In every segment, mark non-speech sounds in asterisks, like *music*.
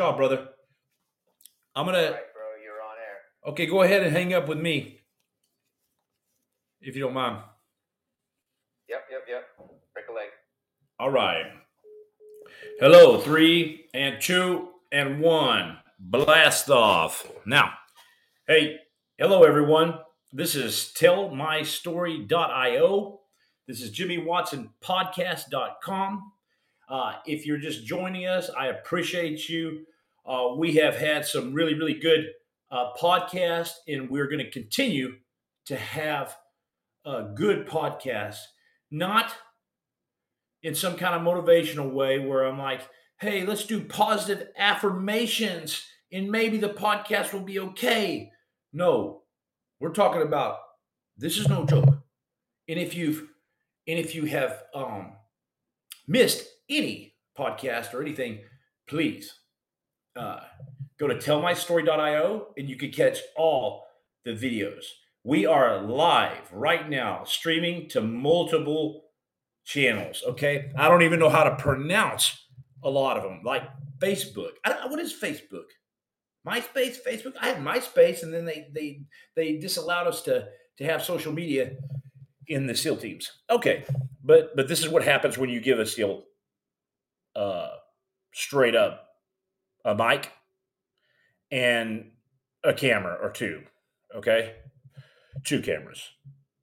job, brother. I'm gonna. Right, bro, you're on air. Okay, go ahead and hang up with me, if you don't mind. Yep, yep, yep. Break a leg. All right. Hello, three and two and one. Blast off. Now, hey, hello everyone. This is tellmystory.io. This is Jimmy Watson podcast.com. Uh, if you're just joining us, I appreciate you. Uh, we have had some really, really good uh, podcasts, and we're going to continue to have uh, good podcasts. Not in some kind of motivational way where I'm like, hey, let's do positive affirmations and maybe the podcast will be okay. No, we're talking about this is no joke. And if you've and if you have um, missed any podcast or anything, please uh, go to tellmystory.io and you can catch all the videos. We are live right now, streaming to multiple channels. Okay. I don't even know how to pronounce a lot of them, like Facebook. What is Facebook? MySpace, Facebook. I had MySpace, and then they they they disallowed us to to have social media in the SEAL teams. Okay, but but this is what happens when you give a SEAL uh, straight up a mic and a camera or two. Okay, two cameras.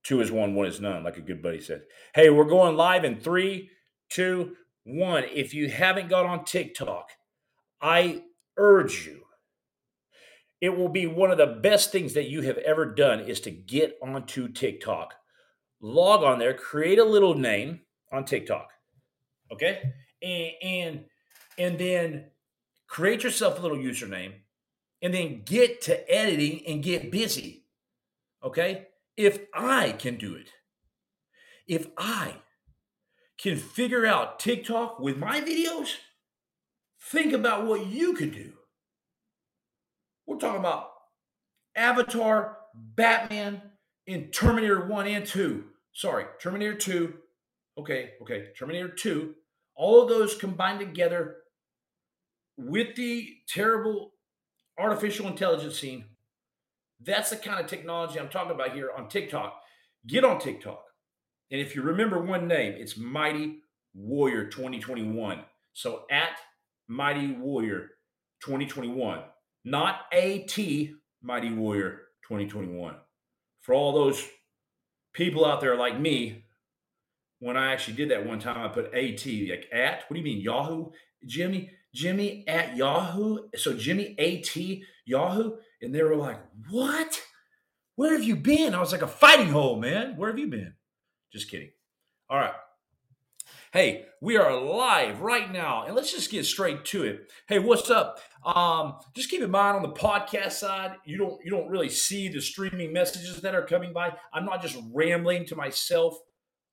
Two is one, one is none, like a good buddy said. Hey, we're going live in three, two, one. If you haven't got on TikTok, I urge you. It will be one of the best things that you have ever done is to get onto TikTok. Log on there, create a little name on TikTok. Okay? And and, and then create yourself a little username and then get to editing and get busy. Okay? If I can do it, if I can figure out TikTok with my videos, think about what you could do. We're talking about Avatar, Batman, in Terminator 1 and 2. Sorry, Terminator 2. Okay, okay, Terminator 2. All of those combined together with the terrible artificial intelligence scene that's the kind of technology I'm talking about here on TikTok. Get on TikTok. And if you remember one name, it's Mighty Warrior 2021. So at Mighty Warrior 2021, not AT Mighty Warrior 2021. For all those people out there like me, when I actually did that one time, I put AT, like at, what do you mean, Yahoo? Jimmy, Jimmy at Yahoo. So Jimmy AT Yahoo. And they were like, What? Where have you been? I was like, A fighting hole, man. Where have you been? Just kidding. All right. Hey, we are live right now, and let's just get straight to it. Hey, what's up? Um, just keep in mind on the podcast side, you don't you don't really see the streaming messages that are coming by. I'm not just rambling to myself.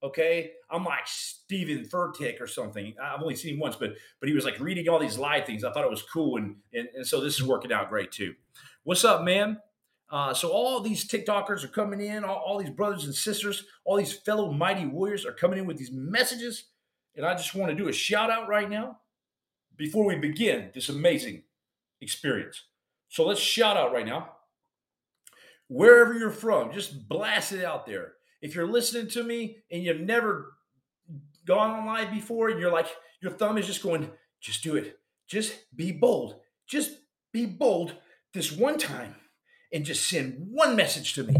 Okay, I'm like Steven Furtick or something. I've only seen him once, but but he was like reading all these live things. I thought it was cool, and and, and so this is working out great too. What's up, man? Uh, so all these TikTokers are coming in, all, all these brothers and sisters, all these fellow mighty warriors are coming in with these messages, and I just want to do a shout out right now before we begin this amazing experience. So let's shout out right now. Wherever you're from, just blast it out there. If you're listening to me and you've never gone on live before and you're like, your thumb is just going, just do it. Just be bold. Just be bold this one time and just send one message to me,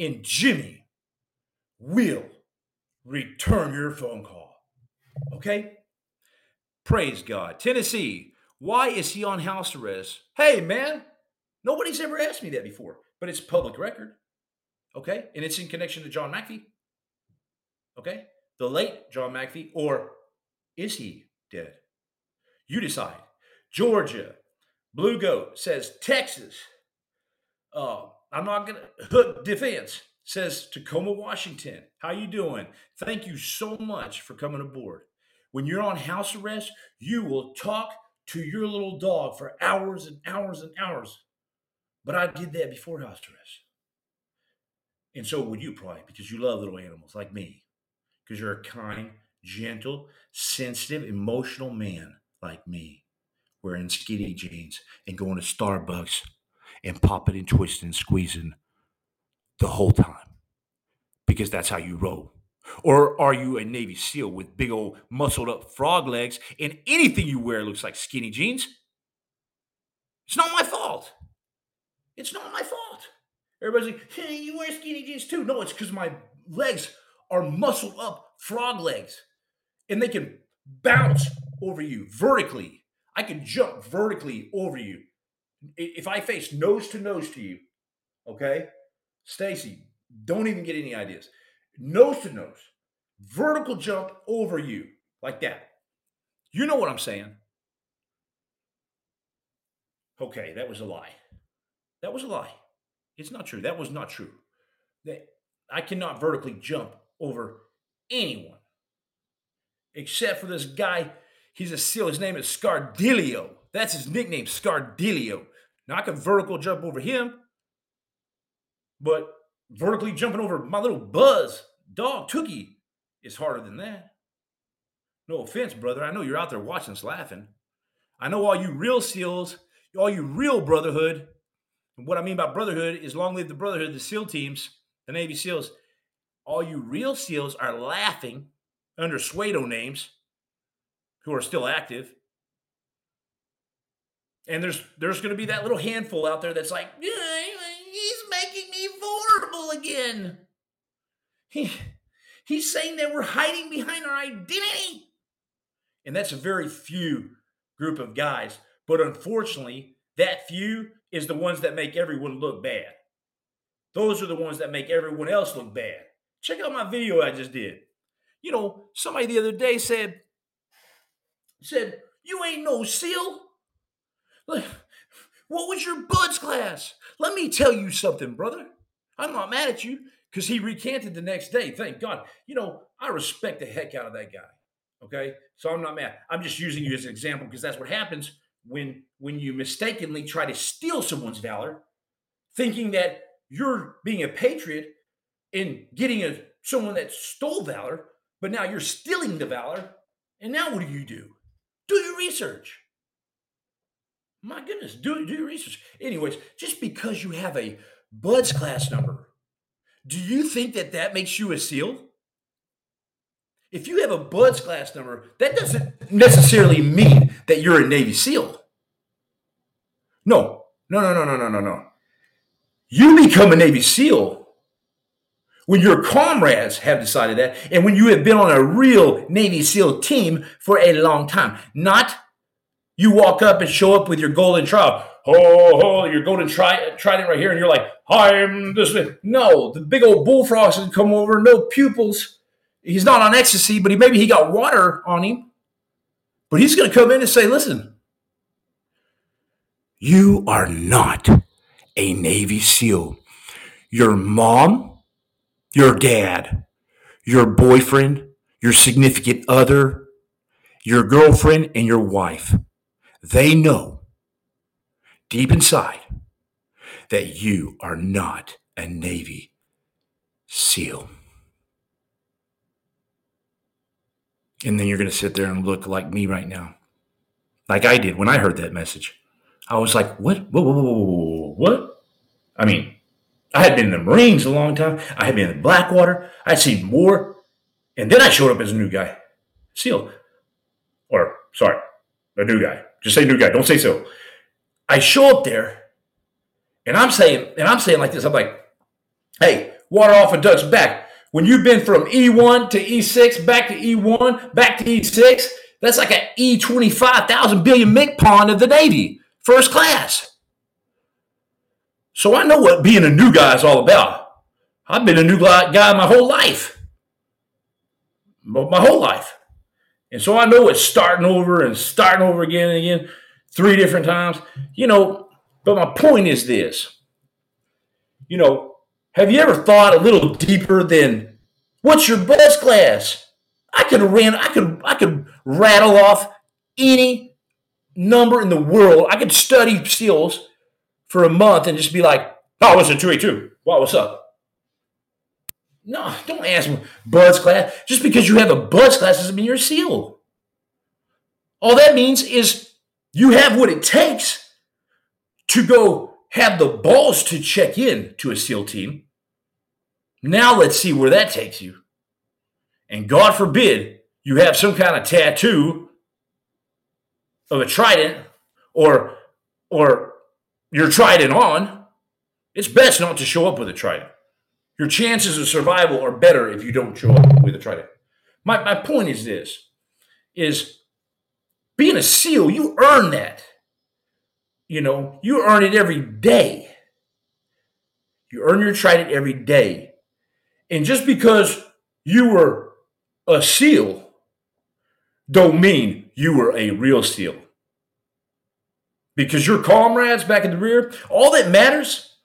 and Jimmy will return your phone call. Okay? Praise God. Tennessee, why is he on house arrest? Hey, man, nobody's ever asked me that before, but it's public record. Okay? And it's in connection to John McAfee. Okay? The late John McAfee, or is he dead? You decide. Georgia, Blue Goat says Texas. Uh, I'm not gonna hook defense says Tacoma, Washington. How you doing? Thank you so much for coming aboard. When you're on house arrest, you will talk to your little dog for hours and hours and hours. But I did that before house arrest. And so would you probably because you love little animals like me. Because you're a kind, gentle, sensitive, emotional man like me. wearing skinny jeans and going to Starbucks and popping and twisting and squeezing the whole time because that's how you roll? Or are you a Navy SEAL with big old muscled up frog legs and anything you wear looks like skinny jeans? It's not my fault. It's not my fault. Everybody's like, hey, you wear skinny jeans too. No, it's because my legs are muscled up frog legs and they can bounce over you vertically. I can jump vertically over you. If I face nose to nose to you, okay? Stacy, don't even get any ideas. Nose to nose, vertical jump over you like that. You know what I'm saying? Okay, that was a lie. That was a lie. It's not true. That was not true. That I cannot vertically jump over anyone except for this guy. He's a SEAL. His name is Scardilio. That's his nickname, Scardilio. Now I can vertical jump over him, but vertically jumping over my little Buzz dog Tookie is harder than that. No offense, brother. I know you're out there watching us laughing. I know all you real SEALs, all you real brotherhood. And what I mean by brotherhood is long live the brotherhood, the SEAL teams, the Navy SEALs. All you real SEALs are laughing under pseudo names who are still active. And there's there's going to be that little handful out there that's like, he's making me vulnerable again. He, he's saying that we're hiding behind our identity. And that's a very few group of guys. But unfortunately, that few is the ones that make everyone look bad. Those are the ones that make everyone else look bad. Check out my video I just did. You know, somebody the other day said, said, you ain't no SEAL. Like, what was your BUD/S class? Let me tell you something, brother. I'm not mad at you because he recanted the next day. Thank God. You know, I respect the heck out of that guy. Okay. So I'm not mad. I'm just using you as an example because that's what happens when when you mistakenly try to steal someone's valor, thinking that you're being a patriot and getting a someone that stole valor, but now you're stealing the valor. And now what do you do? Do your research. My goodness, do, do your research. Anyways, just because you have a BUD/S class number, do you think that that makes you a SEAL? If you have a BUD/S class number, that doesn't necessarily mean that you're a Navy SEAL. No, no, no, no, no, no, no, no. You become a Navy SEAL when your comrades have decided that and when you have been on a real Navy SEAL team for a long time, not you walk up and show up with your golden trial. Oh, oh your golden tri- trident right here, and you're like, I'm this. No, the big old bullfrogs has come over, no pupils. He's not on ecstasy, but he maybe he got water on him. But he's going to come in and say, listen, you are not a Navy SEAL. Your mom, your dad, your boyfriend, your significant other, your girlfriend, and your wife they know deep inside that you are not a Navy SEAL. And then you're going to sit there and look like me right now, like I did when I heard that message. I was like, what? Whoa, whoa, whoa, whoa, what? I mean, I had been in the Marines a long time. I had been in Blackwater. I'd seen more. And then I showed up as a new guy, SEAL. Or, sorry, a new guy. Just say new guy. Don't say so. I show up there, and I'm saying, and I'm saying like this. I'm like, hey, water off a duck's back. When you've been from E1 to E6, back to E1, back to E6, that's like an E25,000 billion mick pond of the Navy, first class. So I know what being a new guy is all about. I've been a new guy my whole life. My whole life. And so I know it's starting over and starting over again and again, three different times. You know, but my point is this. You know, have you ever thought a little deeper than what's your BUD/S class? I could ran, I could, I could rattle off any number in the world. I could study SEALs for a month and just be like, oh, it's a 282. Wow, what's up? No, don't ask me BUD/S class. Just because you have a BUD/S class doesn't mean you're a SEAL. All that means is you have what it takes to go have the balls to check in to a SEAL team. Now let's see where that takes you. And God forbid you have some kind of tattoo of a trident or or you're trident on. It's best not to show up with a trident. Your chances of survival are better if you don't show up with a trident. My, my point is this is being a SEAL, you earn that. You know, you earn it every day. You earn your trident every day. And just because you were a SEAL don't mean you were a real SEAL. Because your comrades back in the rear, all that matters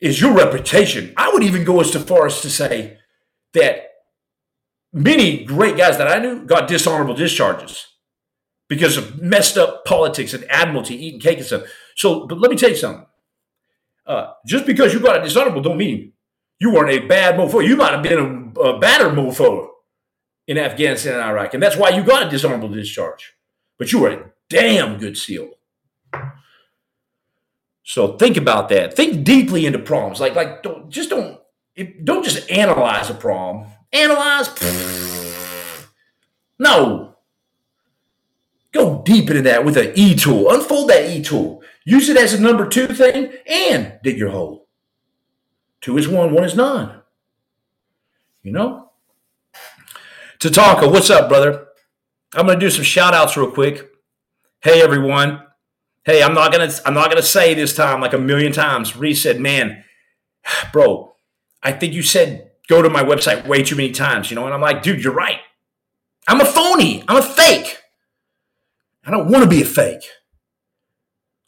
is your reputation. I would even go as far as to say that many great guys that I knew got dishonorable discharges because of messed up politics and admiralty, eating cake and stuff. So, but let me tell you something. Uh, just because you got a dishonorable don't mean you weren't a bad mofo. You might have been a, a badder mofo in Afghanistan and Iraq, and that's why you got a dishonorable discharge. But you were a damn good SEAL. So think about that. Think deeply into problems. Like, like don't just don't don't just analyze a problem. Analyze. No. Go deep into that with an E tool. Unfold that E tool. Use it as a number two thing and dig your hole. Two is one, one is none. You know? Tataka, what's up, brother? I'm gonna do some shout outs real quick. Hey everyone. Hey, I'm not gonna I'm not gonna say this time like a million times. Reese said, man, *sighs* bro, I think you said go to my website way too many times, you know, and I'm like, dude, you're right. I'm a phony. I'm a fake. I don't want to be a fake.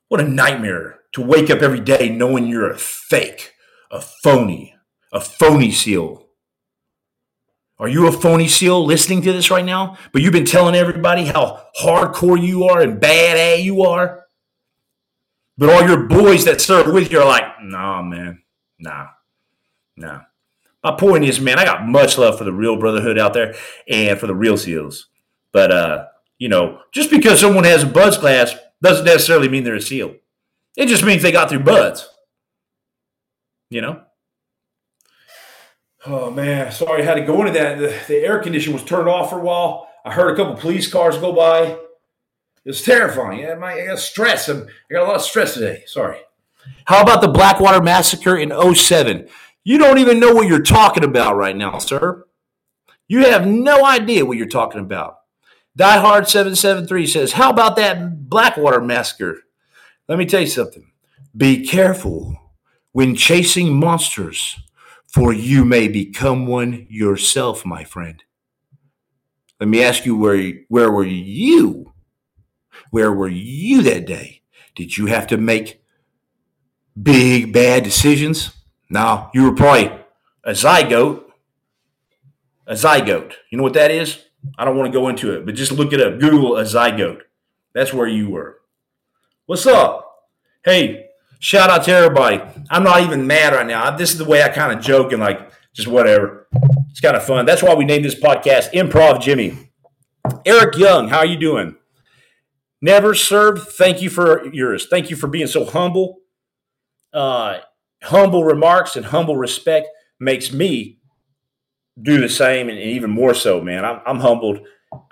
What a nightmare to wake up every day knowing you're a fake, a phony, a phony seal. Are you a phony seal listening to this right now? But you've been telling everybody how hardcore you are and bad A you are. But all your boys that serve with you are like, nah, man, nah, nah. My point is, man, I got much love for the real brotherhood out there and for the real seals. But uh, you know, just because someone has a BUD/S class doesn't necessarily mean they're a SEAL. It just means they got through BUD/S. You know? Oh man, sorry I had to go into that. The, the air condition was turned off for a while. I heard a couple police cars go by. It's terrifying. I, I got stress. I'm, I got a lot of stress today. Sorry. How about the Blackwater Massacre in 07? You don't even know what you're talking about right now, sir. You have no idea what you're talking about. Diehard773 says, How about that Blackwater Massacre? Let me tell you something. Be careful when chasing monsters, for you may become one yourself, my friend. Let me ask you where, where were you where were you that day? Did you have to make big, bad decisions? No, you were probably a zygote. A zygote. You know what that is? I don't want to go into it, but just look it up. Google a zygote. That's where you were. What's up? Hey, shout out to everybody. I'm not even mad right now. This is the way I kind of joke and like just whatever. It's kind of fun. That's why we named this podcast Improv Jimmy. Eric Young, how are you doing? Never served. Thank you for yours. Thank you for being so humble. Uh, humble remarks and humble respect makes me do the same and, even more so, man. I'm, I'm humbled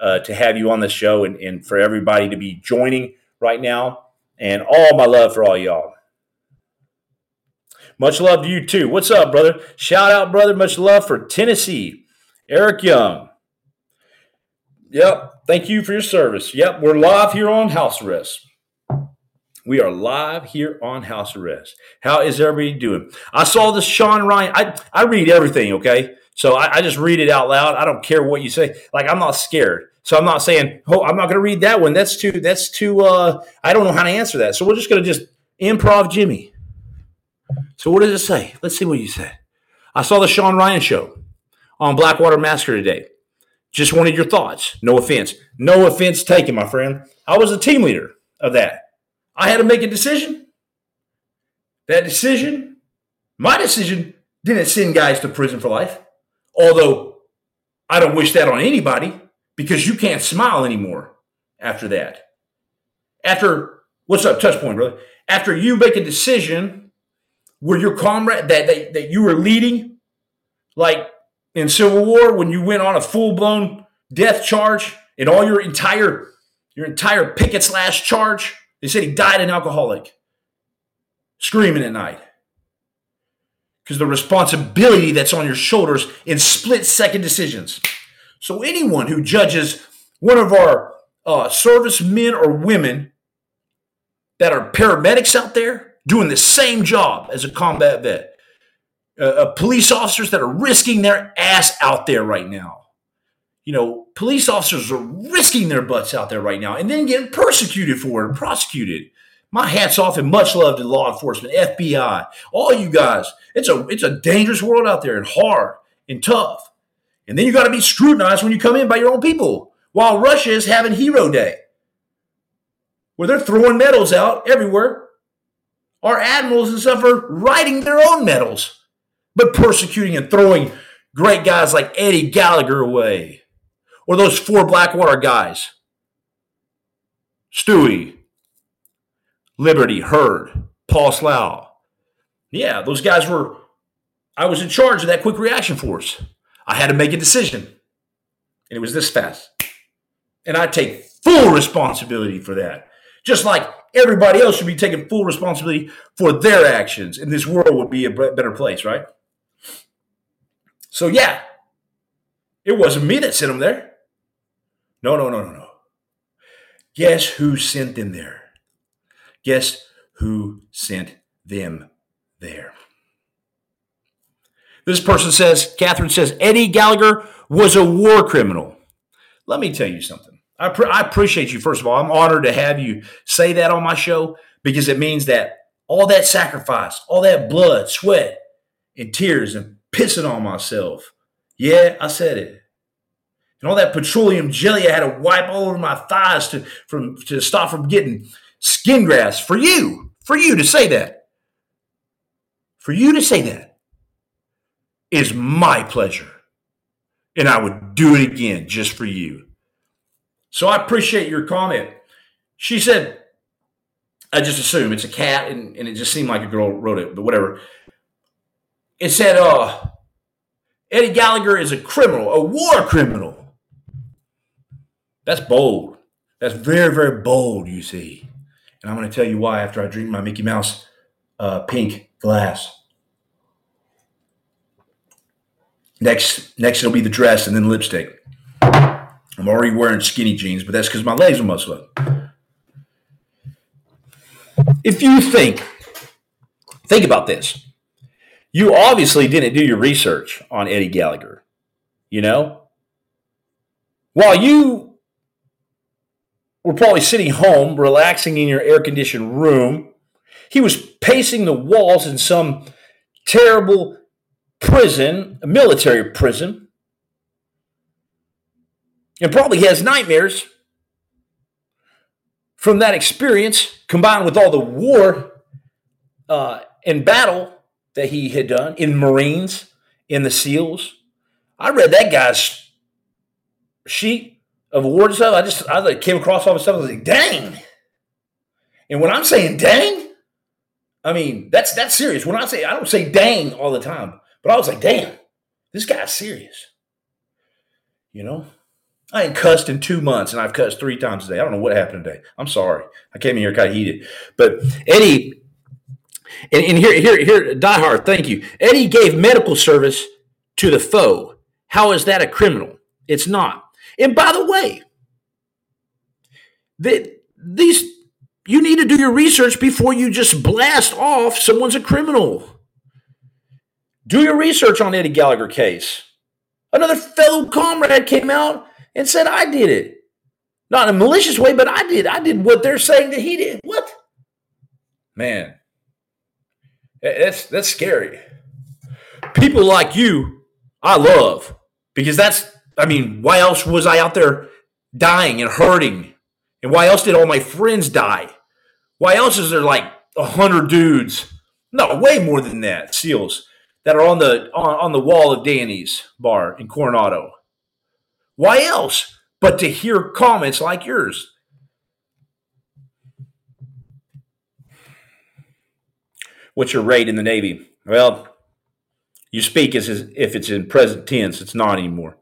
uh, to have you on the show and, and for everybody to be joining right now. And all my love for all y'all. Much love to you too. What's up, brother? Shout out, brother. Much love for Tennessee. Eric Young. Yep. Thank you for your service. Yep, we're live here on house arrest. We are live here on house arrest. How is everybody doing? I saw this Sean Ryan. I, I read everything, okay? So I, I just read it out loud. I don't care what you say. Like I'm not scared. So I'm not saying, oh, I'm not gonna read that one. That's too that's too uh I don't know how to answer that. So we're just gonna just improv Jimmy. So what does it say? Let's see what you said. I saw the Sean Ryan show on Blackwater Massacre today. Just wanted your thoughts. No offense. No offense taken, my friend. I was the team leader of that. I had to make a decision. That decision, my decision, didn't send guys to prison for life. Although I don't wish that on anybody because you can't smile anymore after that. after what's up, touch point, brother? After you make a decision where your comrade that, that, that you were leading, like in Civil War, when you went on a full blown death charge and all your entire your entire picket slash charge, they said he died an alcoholic, screaming at night. Because the responsibility that's on your shoulders in split second decisions. So anyone who judges one of our uh, servicemen or women that are paramedics out there doing the same job as a combat vet, uh, uh, police officers that are risking their ass out there right now. You know, police officers are risking their butts out there right now and then getting persecuted for it and prosecuted. My hat's off and much love to law enforcement, FBI, all you guys. It's a it's a dangerous world out there and hard and tough. And then you got to be scrutinized when you come in by your own people. While Russia is having Hero Day, where they're throwing medals out everywhere, our admirals and stuff are writing their own medals, but persecuting and throwing great guys like Eddie Gallagher away, or those four Blackwater guys, Stewie, Liberty, Heard, Paul Slough. Yeah, those guys were. I was in charge of that quick reaction force. I had to make a decision. And it was this fast. And I take full responsibility for that. Just like everybody else should be taking full responsibility for their actions, and this world would be a better place, right? So, yeah, it wasn't me that sent them there. No, no, no, no, no. Guess who sent them there? Guess who sent them there? This person says, Catherine says, Eddie Gallagher was a war criminal. Let me tell you something. I, I appreciate you, first of all. I'm honored to have you say that on my show because it means that all that sacrifice, all that blood, sweat, and tears, and pissing on myself. Yeah, I said it. And all that petroleum jelly I had to wipe all over my thighs to, from, to stop from getting skin grass for you, for you to say that. For you to say that is my pleasure. And I would do it again just for you. So I appreciate your comment. She said, I just assume it's a cat, and, and it just seemed like a girl wrote it, but whatever. It said, uh, Eddie Gallagher is a criminal, a war criminal. That's bold. That's very, very bold, you see. And I'm going to tell you why after I drink my Mickey Mouse uh, pink glass. Next, next it'll be the dress and then lipstick. I'm already wearing skinny jeans, but that's because my legs are muscle up. If you think, think about this. You obviously didn't do your research on Eddie Gallagher. You know, while you were probably sitting home, relaxing in your air conditioned room, he was pacing the walls in some terrible prison, a military prison, and probably has nightmares from that experience combined with all the war uh, and battle that he had done in Marines, in the SEALs. I read that guy's sheet of awards stuff. I just I like came across all the stuff. I was like, dang. And when I'm saying dang, I mean that's that's serious. When I say I don't say dang all the time. But I was like, damn, this guy's serious. You know? I ain't cussed in two months and I've cussed three times today. I don't know what happened today. I'm sorry. I came in here kind of heated. But Eddie, and, and here, here, here, Die Hard, thank you. Eddie gave medical service to the foe. How is that a criminal? It's not. And by the the, these you need to do your research before you just blast off someone's a criminal. Do your research on Eddie Gallagher case. Another fellow comrade came out and said, I did it. Not in a malicious way, but I did. I did what they're saying that he did. What? Man, that's that's scary. People like you, I love because that's. I mean, why else was I out there dying and hurting? And why else did all my friends die? Why else is there like a hundred dudes? No, way more than that. Seals that are on the on, on the wall of Danny's bar in Coronado. Why else but to hear comments like yours? What's your rate in the Navy? Well, you speak as if it's in present tense. It's not anymore.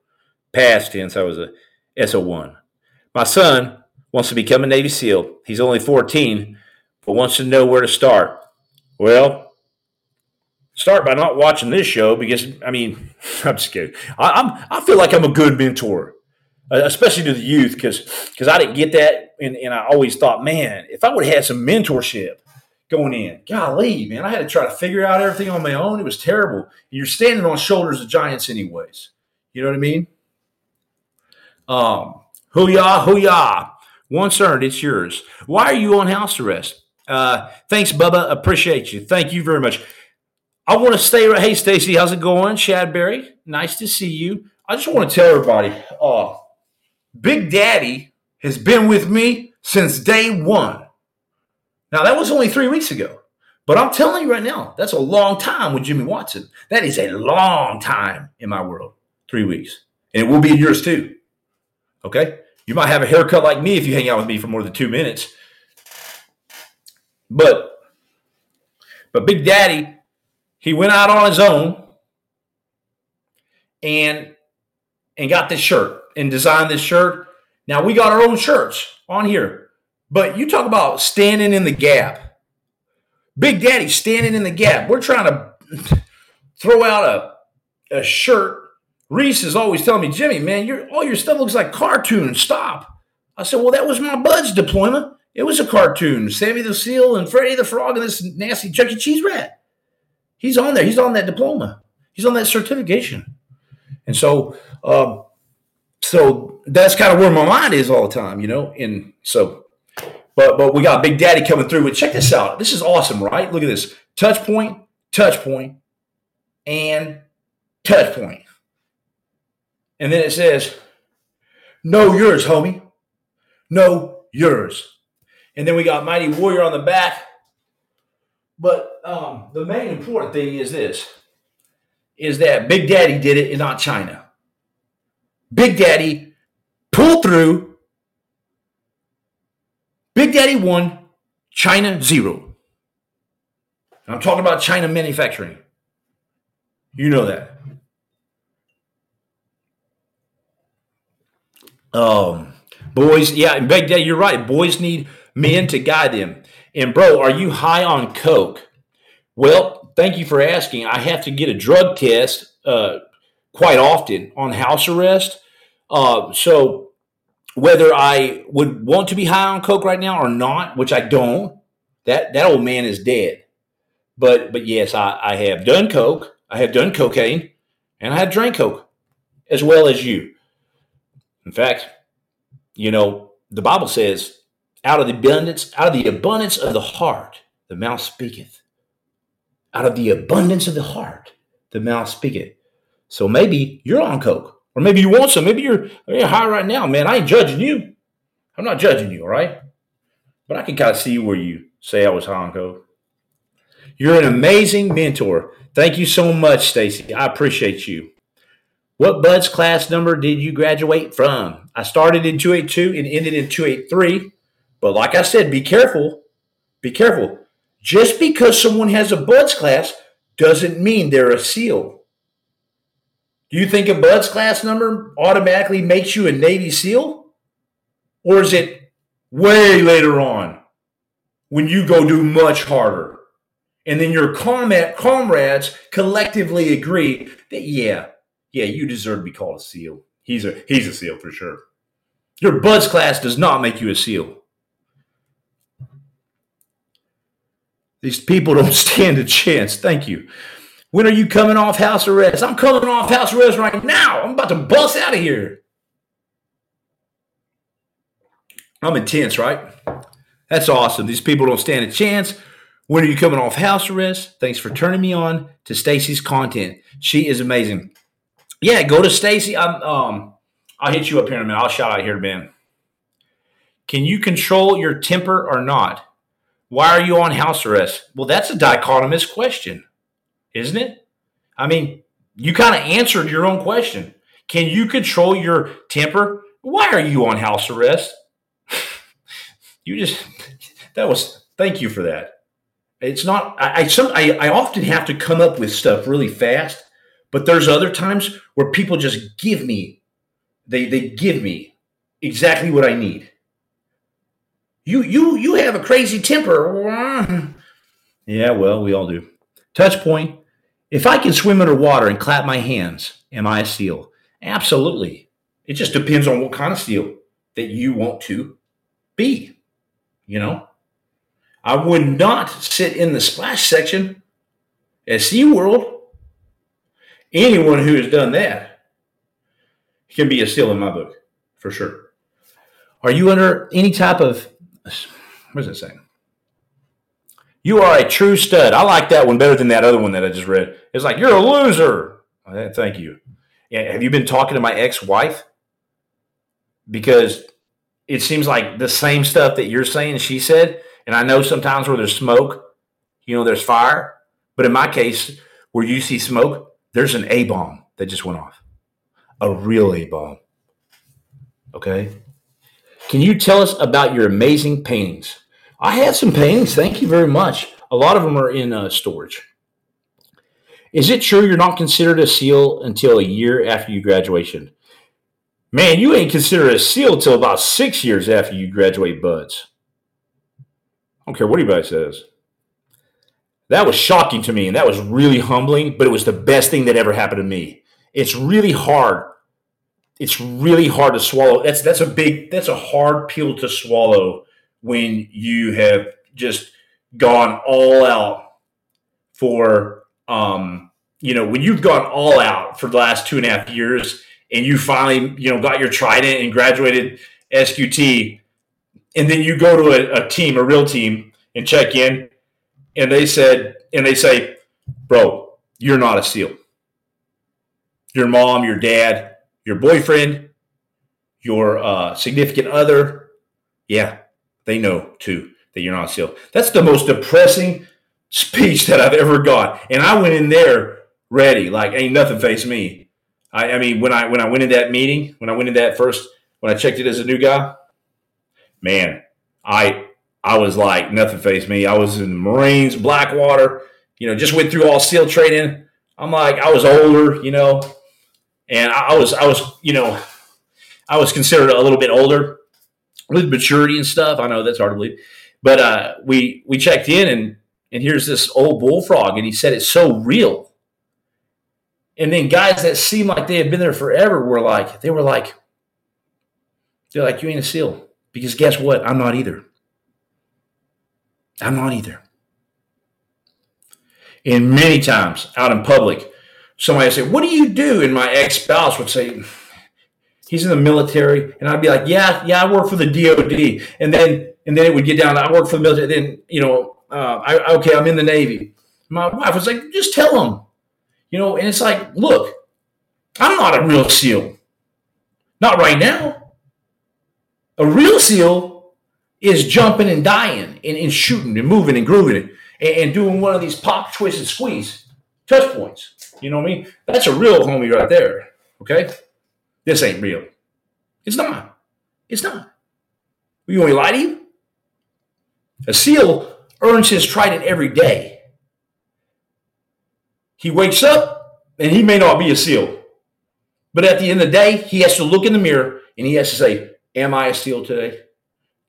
Past tense. I was a SO1. My son wants to become a Navy SEAL. He's only 14, but wants to know where to start. Well, start by not watching this show because, I mean, *laughs* I'm just kidding. I, am I feel like I'm a good mentor, uh, especially to the youth because because I didn't get that. And, and I always thought, man, if I would have had some mentorship going in, golly, man, I had to try to figure out everything on my own. It was terrible. You're standing on shoulders of giants, anyways. You know what I mean? Um, hoo-yah, hoo-yah. Once earned, it's yours. Why are you on house arrest? Uh, thanks, Bubba. Appreciate you. Thank you very much. I want to stay right. Hey, Stacy, how's it going? Shadberry, nice to see you. I just want to tell everybody, uh, Big Daddy has been with me since day one. Now, that was only three weeks ago. But I'm telling you right now, that's a long time with Jimmy Watson. That is a long time in my world. Three weeks. And it will be in yours too. Okay? You might have a haircut like me if you hang out with me for more than two minutes. But but Big Daddy, he went out on his own and and got this shirt and designed this shirt. Now we got our own shirts on here. But you talk about standing in the gap. Big Daddy standing in the gap. We're trying to *laughs* throw out a, a shirt Reese is always telling me, Jimmy, man, your all your stuff looks like cartoons. Stop. I said, well, that was my bud's deployment. It was a cartoon. Sammy the Seal and Freddy the Frog and this nasty Chuck E. Cheese rat. He's on there. He's on that diploma. He's on that certification. And so, um, so that's kind of where my mind is all the time, you know. And so, but but we got Big Daddy coming through. But check this out. This is awesome, right? Look at this: touch point, touch point, and touch point. And then it says, Know yours, homie. Know yours. And then we got Mighty Warrior on the back. But um, the main important thing is this is that Big Daddy did it and not China. Big Daddy pulled through. Big Daddy won, China zero. I'm talking about China manufacturing. You know that. Um, boys, yeah, Big Day, you're right. Boys need men to guide them. And bro, are you high on coke? Well, thank you for asking. I have to get a drug test uh, quite often on house arrest. Uh, so whether I would want to be high on coke right now or not, which I don't, that that old man is dead. But but yes, I, I have done coke. I have done cocaine, and I have drank coke, as well as you. In fact, you know, the Bible says, out of the abundance, out of the abundance of the heart, the mouth speaketh. Out of the abundance of the heart, the mouth speaketh. So maybe you're on coke, or maybe you want some. Maybe you're, you're high right now, man. I ain't judging you. I'm not judging you, all right? But I can kind of see where you say I was high on coke. You're an amazing mentor. Thank you so much, Stacy. I appreciate you. What BUD/S class number did you graduate from? I started in 282 and ended in 283. But like I said, be careful. Be careful. Just because someone has a BUD/S class doesn't mean they're a SEAL. Do you think a BUD/S class number automatically makes you a Navy SEAL? Or is it way later on when you go do much harder? And then your comrades collectively agree that, yeah, yeah, you deserve to be called a SEAL. He's a he's a SEAL for sure. Your BUD/S class does not make you a SEAL. These people don't *laughs* stand a chance. Thank you. When are you coming off house arrest? I'm coming off house arrest right now. I'm about to bust out of here. I'm intense, right? That's awesome. These people don't stand a chance. When are you coming off house arrest? Thanks for turning me on to Stacy's content. She is amazing. Yeah, go to Stacy. I'm um I'll hit you up here in a minute. I'll shout out here, to Ben. Can you control your temper or not? Why are you on house arrest? Well, that's a dichotomous question, isn't it? I mean, you kind of answered your own question. Can you control your temper? Why are you on house arrest? *laughs* you just, *laughs* that was, thank you for that. It's not. I I, some, I I often have to come up with stuff really fast, but there's other times where people just give me, they they give me exactly what I need. You you you have a crazy temper. Yeah, well, we all do. Touch point. If I can swim underwater and clap my hands, am I a seal? Absolutely. It just depends on what kind of seal that you want to be. You know, I would not sit in the splash section at SeaWorld. Anyone who has done that can be a seal in my book, for sure. Are you under any type of, what does it say? You are a true stud. I like that one better than that other one that I just read. It's like, you're a loser. Thank you. Yeah, have you been talking to my ex wife? Because it seems like the same stuff that you're saying, she said. And I know sometimes where there's smoke, you know, there's fire. But in my case, where you see smoke, there's an A bomb that just went off. A real A bomb. Okay. Can you tell us about your amazing paintings? I had some paintings. Thank you very much. A lot of them are in uh, storage. Is it true you're not considered a SEAL until a year after you graduation? Man, you ain't considered a SEAL until about six years after you graduate BUD/S. I don't care what anybody says. That was shocking to me, and that was really humbling, but it was the best thing that ever happened to me. It's really hard. It's really hard to swallow. That's that's a big that's a hard pill to swallow when you have just gone all out for um, you know when you've gone all out for the last two and a half years and you finally you know got your trident and graduated sqt and then you go to a, a team a real team and check in and they said and they say bro you're not a seal your mom your dad your boyfriend your uh, significant other yeah they know too that you're not a SEAL. That's the most depressing speech that I've ever got. And I went in there ready, like ain't nothing face me. I, I mean, when I when I went in that meeting, when I went in that first, when I checked it as a new guy, man, I I was like nothing faced me. I was in the Marines, Blackwater, you know, just went through all SEAL training. I'm like, I was older, you know, and I, was I was, you know, I was considered a little bit older with maturity and stuff. I know that's hard to believe, but uh, we we checked in and and here's this old bullfrog, and he said it's so real. And then guys that seemed like they had been there forever were like, they were like, they're like, you ain't a SEAL. Because guess what? I'm not either. I'm not either. And many times out in public, somebody would say, What do you do? And my ex spouse would say, he's in the military, and I'd be like, yeah, yeah, I work for the DoD, and then and then it would get down. I work for the military. Then you know, uh, I, okay, I'm in the Navy. My wife was like, just tell him, you know. And it's like, look, I'm not a real SEAL, not right now. A real SEAL is jumping and dying and, and shooting and moving and grooving and, and doing one of these pop, twist, and squeeze touch points. You know what I mean? That's a real homie right there. Okay. This ain't real. It's not. It's not. You want me to lie to you? A SEAL earns his trident every day. He wakes up and he may not be a SEAL. But at the end of the day, he has to look in the mirror and he has to say, Am I a SEAL today?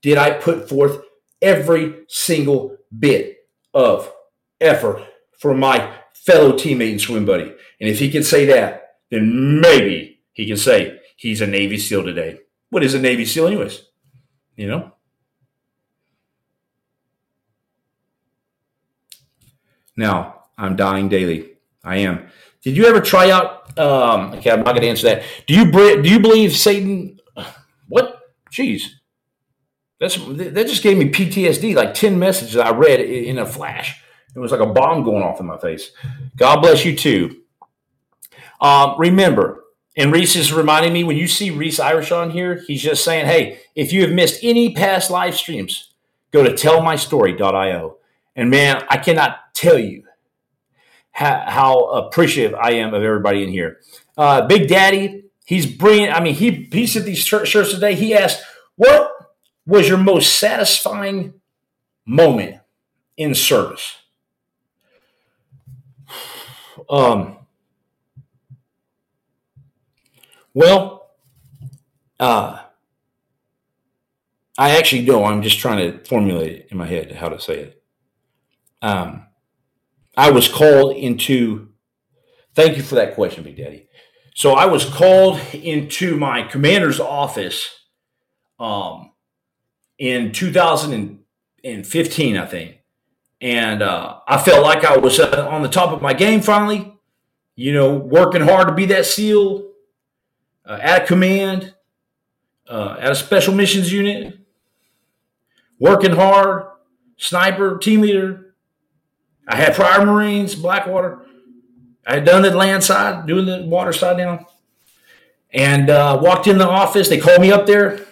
Did I put forth every single bit of effort for my fellow teammate and swim buddy? And if he can say that, then maybe he can say he's a Navy SEAL today. What is a Navy SEAL, anyways? You know? Now, I'm dying daily. I am. Did you ever try out? Um, okay, I'm not going to answer that. Do you do you believe Satan? What? Jeez, that's that just gave me PTSD. Like ten messages I read in a flash. It was like a bomb going off in my face. God bless you too. Um, remember, and Reese is reminding me when you see Reese Irish on here, he's just saying, hey, if you have missed any past live streams, go to tellmystory.io. And man, I cannot tell you how, how appreciative I am of everybody in here. Uh, Big Daddy, he's bringing, I mean, he, he said these shirts today. He asked, what was your most satisfying moment in service. Um, well, uh, I actually know. I'm just trying to formulate it in my head how to say it. Um, I was called into. Thank you for that question, Big Daddy. So I was called into my commander's office um, in 2015, I think, and uh, I felt like I was uh, on the top of my game finally. You know, working hard to be that SEAL uh, at a command, uh, at a special missions unit, working hard, sniper, team leader. I had prior Marines, Blackwater. I had done the land side, doing the water side now, and uh, walked in the office. They called me up there.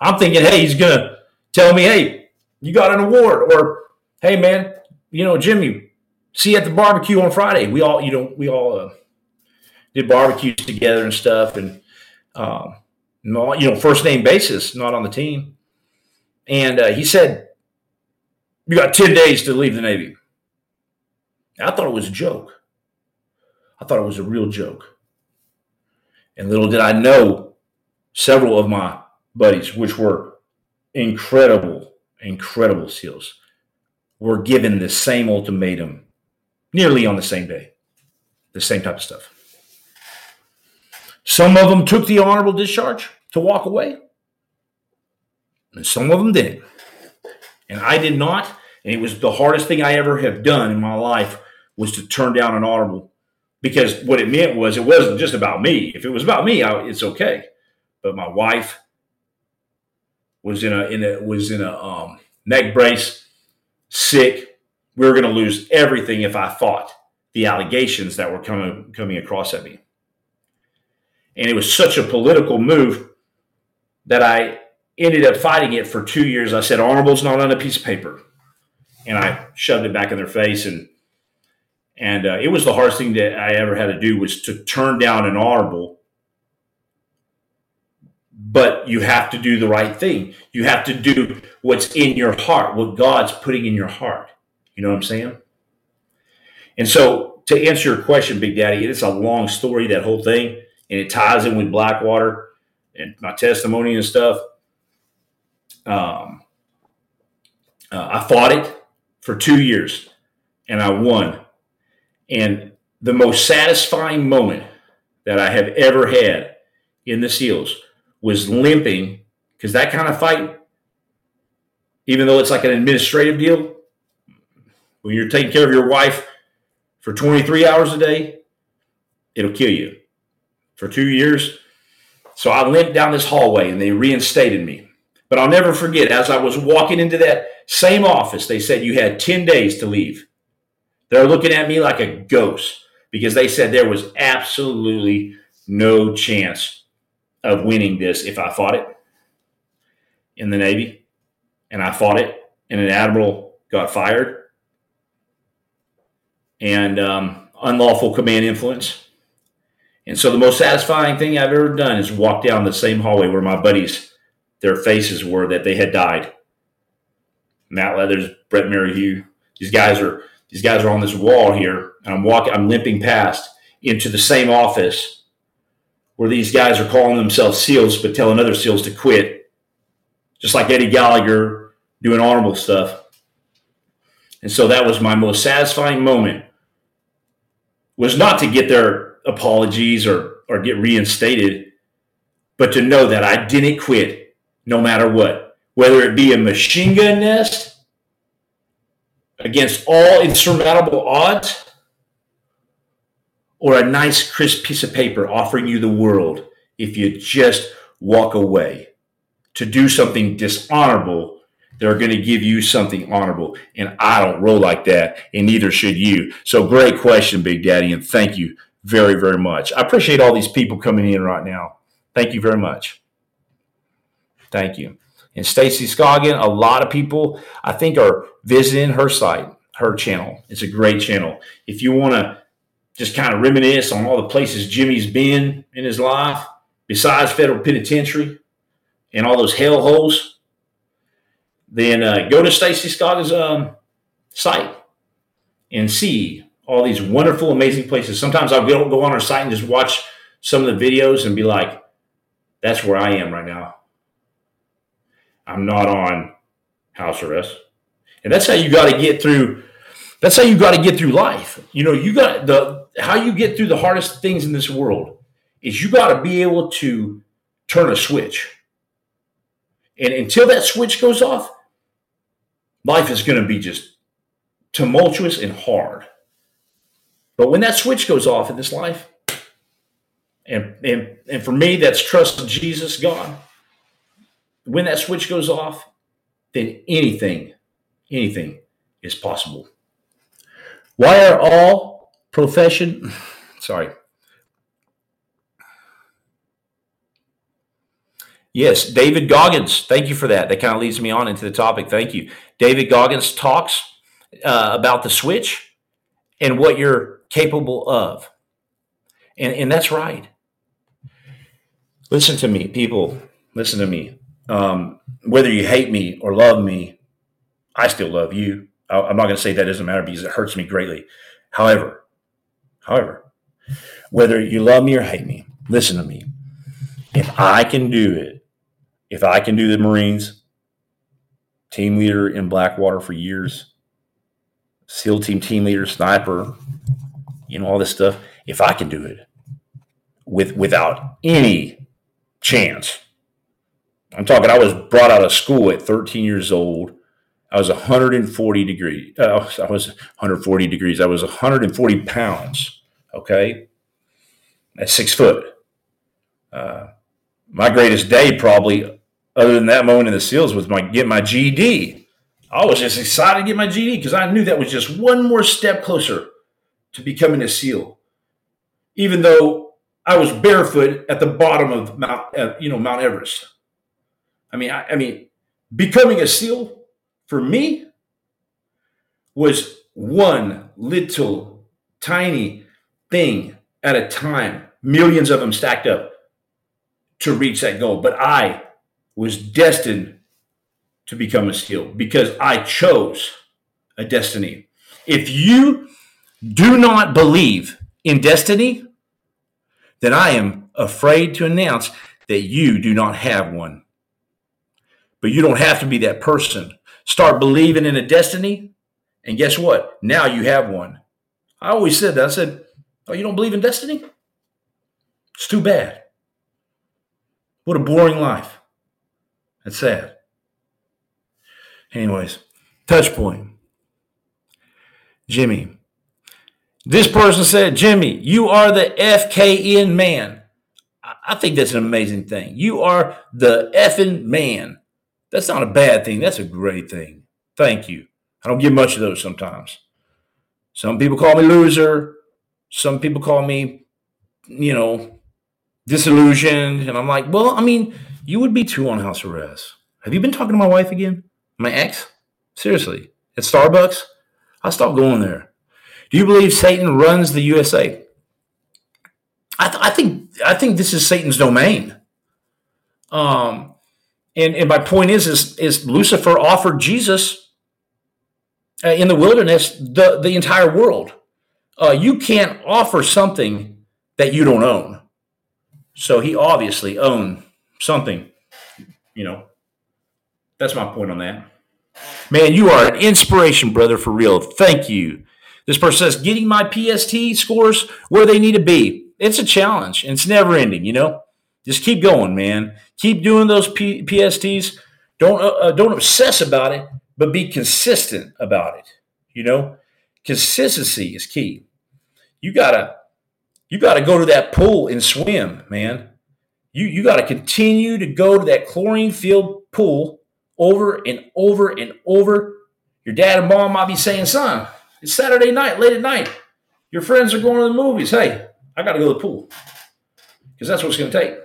I'm thinking, hey, he's gonna tell me, hey, you got an award, or hey, man, you know, Jimmy, see you at the barbecue on Friday. We all, you know, we all uh, did barbecues together and stuff, and um, you know, first name basis, not on the team. And uh, he said, "You got ten days to leave the Navy." I thought it was a joke. I thought it was a real joke. And little did I know, several of my buddies, which were incredible, incredible SEALs, were given the same ultimatum nearly on the same day, the same type of stuff. Some of them took the honorable discharge to walk away, and some of them didn't. And I did not. And it was the hardest thing I ever have done in my life was to turn down an honorable because what it meant was it wasn't just about me. If it was about me, I, it's okay. But my wife was in a in a was in a um, neck brace, sick. We were going to lose everything if I fought the allegations that were coming coming across at me. And it was such a political move that I ended up fighting it for two years. I said, honorable's not on a piece of paper. And I shoved it back in their face. And and uh, it was the hardest thing that I ever had to do was to turn down an honorable. But you have to do the right thing. You have to do what's in your heart, what God's putting in your heart. You know what I'm saying? And so, to answer your question, Big Daddy, it's a long story, that whole thing, and it ties in with Blackwater and my testimony and stuff. Um, uh, I fought it for two years and I won. And the most satisfying moment that I have ever had in the SEALs was limping because that kind of fight, even though it's like an administrative deal, when you're taking care of your wife for 23 hours a day, it'll kill you. For two years, so I limped down this hallway and they reinstated me. But I'll never forget, as I was walking into that same office, they said you had 10 days to leave. They're looking at me like a ghost because they said there was absolutely no chance of winning this if I fought it in the Navy. And I fought it, and an admiral got fired. And um, unlawful command influence and so the most satisfying thing I've ever done is walk down the same hallway where my buddies, their faces were that they had died. Matt Leathers, Brett Merrihew, these guys are these guys are on this wall here, and I'm walking, I'm limping past into the same office where these guys are calling themselves SEALs but telling other SEALs to quit, just like Eddie Gallagher doing honorable stuff. And so that was my most satisfying moment. Was not to get their apologies or or get reinstated, but to know that I didn't quit no matter what, whether it be a machine gun nest against all insurmountable odds or a nice crisp piece of paper offering you the world if you just walk away to do something dishonorable they're going to give you something honorable and i don't roll like that and neither should you so great question big daddy and thank you very, very much. I appreciate all these people coming in right now. Thank you very much. Thank you. And Stacy Scoggin, a lot of people I think are visiting her site, her channel. It's a great channel. If you want to just kind of reminisce on all the places Jimmy's been in his life, besides federal penitentiary and all those hell holes, then uh, go to Stacy Scott's um, site and see all these wonderful, amazing places. Sometimes I'll go, go on our site and just watch some of the videos and be like, that's where I am right now. I'm not on house arrest. And that's how you got to get through. That's how you got to get through life. You know, you got the how you get through the hardest things in this world is you got to be able to turn a switch. And until that switch goes off, life is going to be just tumultuous and hard. But when that switch goes off in this life, and, and, and for me, that's trust in Jesus, God. When that switch goes off, then anything, anything is possible. Why are all profession, sorry. Yes, David Goggins. Thank you for that. That kind of leads me on into the topic. Thank you. David Goggins talks uh, about the switch and what you're capable of. And, and that's right. Listen to me, people. Listen to me. Um, whether you hate me or love me, I still love you. I'm not going to say that doesn't matter because it hurts me greatly. However, however, whether you love me or hate me, listen to me. If I can do it, if I can do the Marines, team leader in Blackwater for years, SEAL team team leader, sniper, you know all this stuff. If I can do it with without any chance. I'm talking, I was brought out of school at 13 years old. I was 140 degrees. Uh, I was 140 degrees. I was 140 pounds. Okay. At six foot. Uh, my greatest day, probably, other than that moment in the SEALs, was my get my GED. I was just excited to get my GED because I knew that was just one more step closer to becoming a SEAL. Even though I was barefoot at the bottom of Mount, uh, you know, Mount Everest. I mean, I, I mean, becoming a SEAL for me was one little tiny thing at a time, millions of them stacked up to reach that goal. But I was destined to become a SEAL because I chose a destiny. If you do not believe in destiny, then I am afraid to announce that you do not have one. But you don't have to be that person. Start believing in a destiny, and guess what? Now you have one. I always said that. I said, Oh, you don't believe in destiny? It's too bad. What a boring life. That's sad. Anyways, touch point. Jimmy, this person said, Jimmy, you are the FKN man. I think that's an amazing thing. You are the effing man. That's not a bad thing. That's a great thing. Thank you. I don't get much of those sometimes. Some people call me loser. Some people call me, you know, disillusioned. And I'm like, well, I mean, you would be too on house arrest. Have you been talking to my wife again? My ex? Seriously. At Starbucks? I stopped going there. Do you believe Satan runs the USA? I, th- I think I think this is Satan's domain. Um, and and my point is is is Lucifer offered Jesus uh, in the wilderness the the entire world. Uh, you can't offer something that you don't own. So he obviously owned something. You know, that's my point on that. Man, you are an inspiration, brother, for real. Thank you. This person says, getting my PST scores where they need to be. It's a challenge and it's never ending, you know? Just keep going, man. Keep doing those P- PSTs. Don't, uh, uh, don't obsess about it, but be consistent about it. You know, consistency is key. You gotta, you gotta go to that pool and swim, man. You, you got to continue to go to that chlorine filled pool over and over and over. Your dad and mom might be saying, son, it's Saturday night, late at night. Your friends are going to the movies. Hey, I got to go to the pool because that's what it's going to take.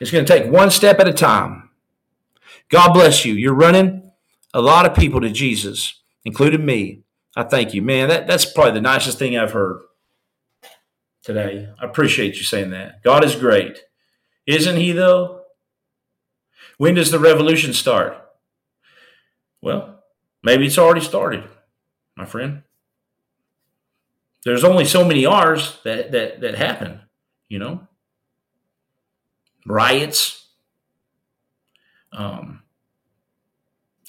It's going to take one step at a time. God bless you. You're running a lot of people to Jesus, including me. I thank you, man. That, that's probably the nicest thing I've heard today. I appreciate you saying that. God is great. Isn't He, though? When does the revolution start? Well, maybe it's already started, my friend. There's only so many R's that that that happen, you know. Riots, um,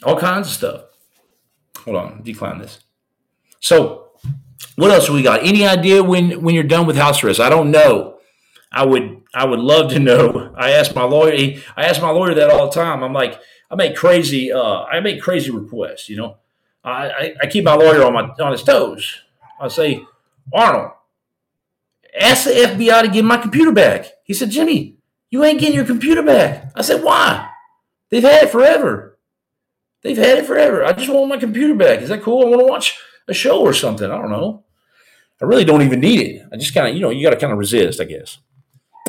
all kinds of stuff. Hold on, decline this. So, what else we got? Any idea when when you're done with house arrest? I don't know. I would I would love to know. I ask my lawyer. I ask my lawyer that all the time. I'm like, I make crazy. Uh, I make crazy requests. You know, I, I, I keep my lawyer on my on his toes. I say, Arnold, ask the FBI to give my computer back. He said, Jimmy, you ain't getting your computer back. I said, why? They've had it forever. They've had it forever. I just want my computer back. Is that cool? I want to watch a show or something. I don't know. I really don't even need it. I just kind of, you know, you got to kind of resist, I guess.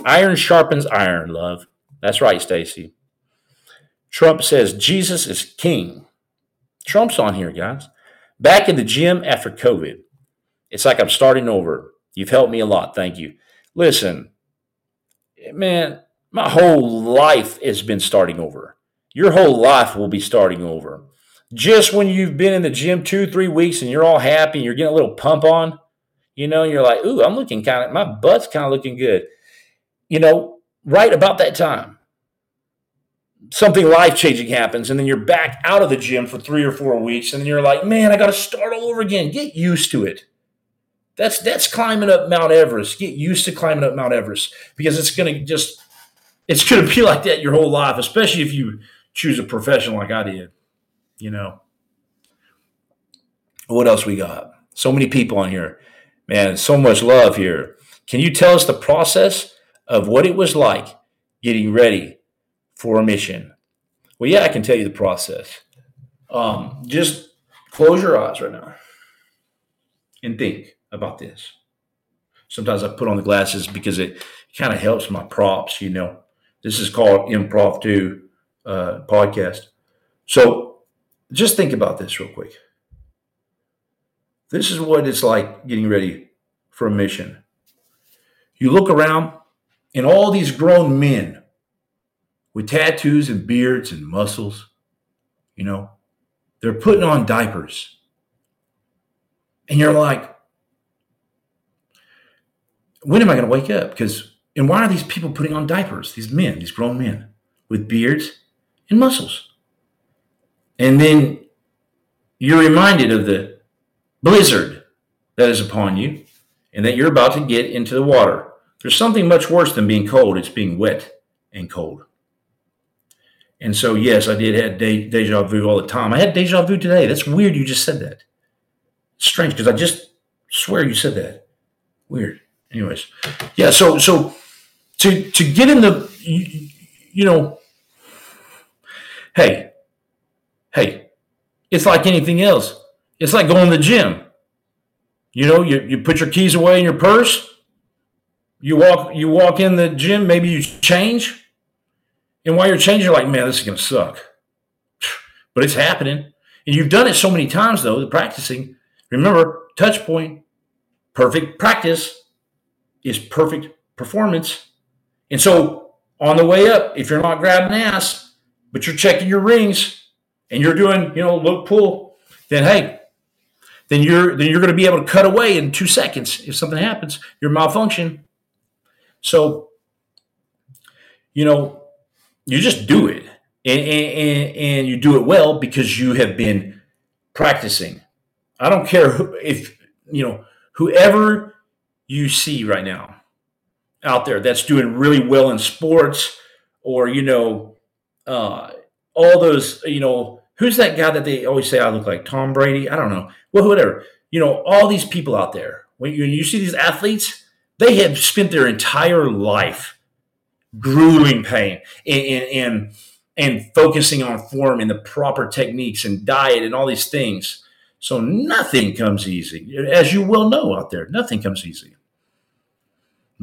Iron sharpens iron, love. That's right, Stacy. Trump says Jesus is king. Trump's on here, guys. Back in the gym after COVID. It's like I'm starting over. You've helped me a lot. Thank you. Listen, man, my whole life has been starting over. Your whole life will be starting over. Just when you've been in the gym two, three weeks and you're all happy and you're getting a little pump on, you know, you're like, ooh, I'm looking kind of, my butt's kind of looking good. You know, right about that time, something life changing happens, and then you're back out of the gym for three or four weeks, and then you're like, man, I got to start all over again. Get used to it. That's that's climbing up Mount Everest. Get used to climbing up Mount Everest because it's going to just it's going to be like that your whole life, especially if you choose a profession like I did. You know. What else we got? So many people on here. Man, so much love here. Can you tell us the process of what it was like getting ready for a mission? Well, yeah, I can tell you the process. Um, just close your eyes right now and think about this. Sometimes I put on the glasses because it kind of helps my props, you know. This is called Improv 2 uh, podcast. So just think about this real quick. This is what it's like getting ready for a mission. You look around, and all these grown men with tattoos and beards and muscles, you know, they're putting on diapers. And you're like, when am I going to wake up? Because, and why are these people putting on diapers? These men, these grown men with beards and muscles. And then you're reminded of the blizzard that is upon you and that you're about to get into the water. There's something much worse than being cold. It's being wet and cold. And so, yes, I did have de- deja vu all the time. I had deja vu today. That's weird. You just said that. Strange because I just swear you said that. Weird anyways, yeah. So so to to get in the you, you know, hey, hey, it's like anything else. It's like going to the gym. You know, you, you put your keys away in your purse. You walk you walk in the gym. Maybe you change, and while you're changing, you're like, man, this is gonna suck. *sighs* But it's happening, and you've done it so many times though. The practicing. Remember, touch point, perfect practice is perfect performance. And so on the way up, if you're not grabbing ass, but you're checking your rings and you're doing, you know, look pull, then hey, then you're then you're going to be able to cut away in two seconds if something happens. You're malfunction. So, you know, you just do it, and, and, and you do it well because you have been practicing. I don't care who, if you know whoever you see right now out there that's doing really well in sports or you know uh, all those you know who's that guy that they always say I look like Tom Brady I don't know. Well whatever. You know all these people out there when you, you see these athletes they have spent their entire life grueling pain and, and, and and focusing on form and the proper techniques and diet and all these things. So nothing comes easy. As you well know out there nothing comes easy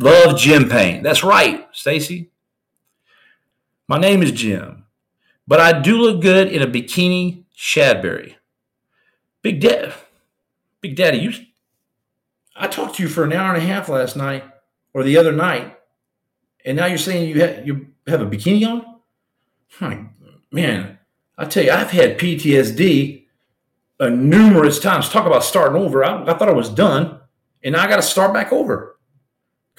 Love Jim Pain. That's right, Stacy. My name is Jim, but I do look good in a bikini Shadberry. Big Dad, Big Daddy, you. I talked to you for an hour and a half last night or the other night, and now you're saying you have, you have a bikini on. My man, I tell you, I've had PTSD uh, numerous times. Talk about starting over. I, I thought I was done, and now I got to start back over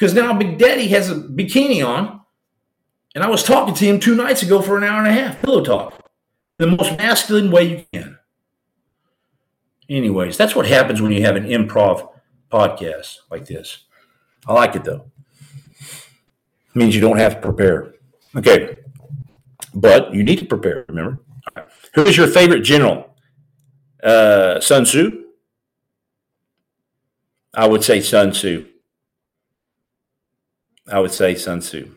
because now Big Daddy has a bikini on, and I was talking to him two nights ago for an hour and a half, pillow talk, the most masculine way you can. Anyways, that's what happens when you have an improv podcast like this. I like it though. It means you don't have to prepare. Okay. But you need to prepare, remember? Who is your favorite general? Uh, Sun Tzu? I would say Sun Tzu. I would say Sun Tzu.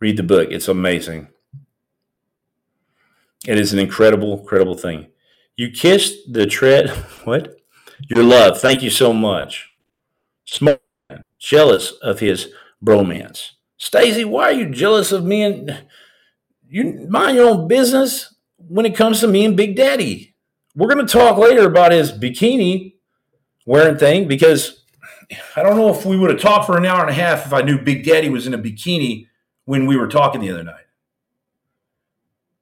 Read the book, it's amazing. It is an incredible, incredible thing. You kissed the tread. *laughs* What? Your love. Thank you so much. Smart, jealous of his bromance. Stacey, why are you jealous of me and *sighs* you mind your own business when it comes to me and Big Daddy? We're going to talk later about his bikini wearing thing because I don't know if we would have talked for an hour and a half if I knew Big Daddy was in a bikini when we were talking the other night.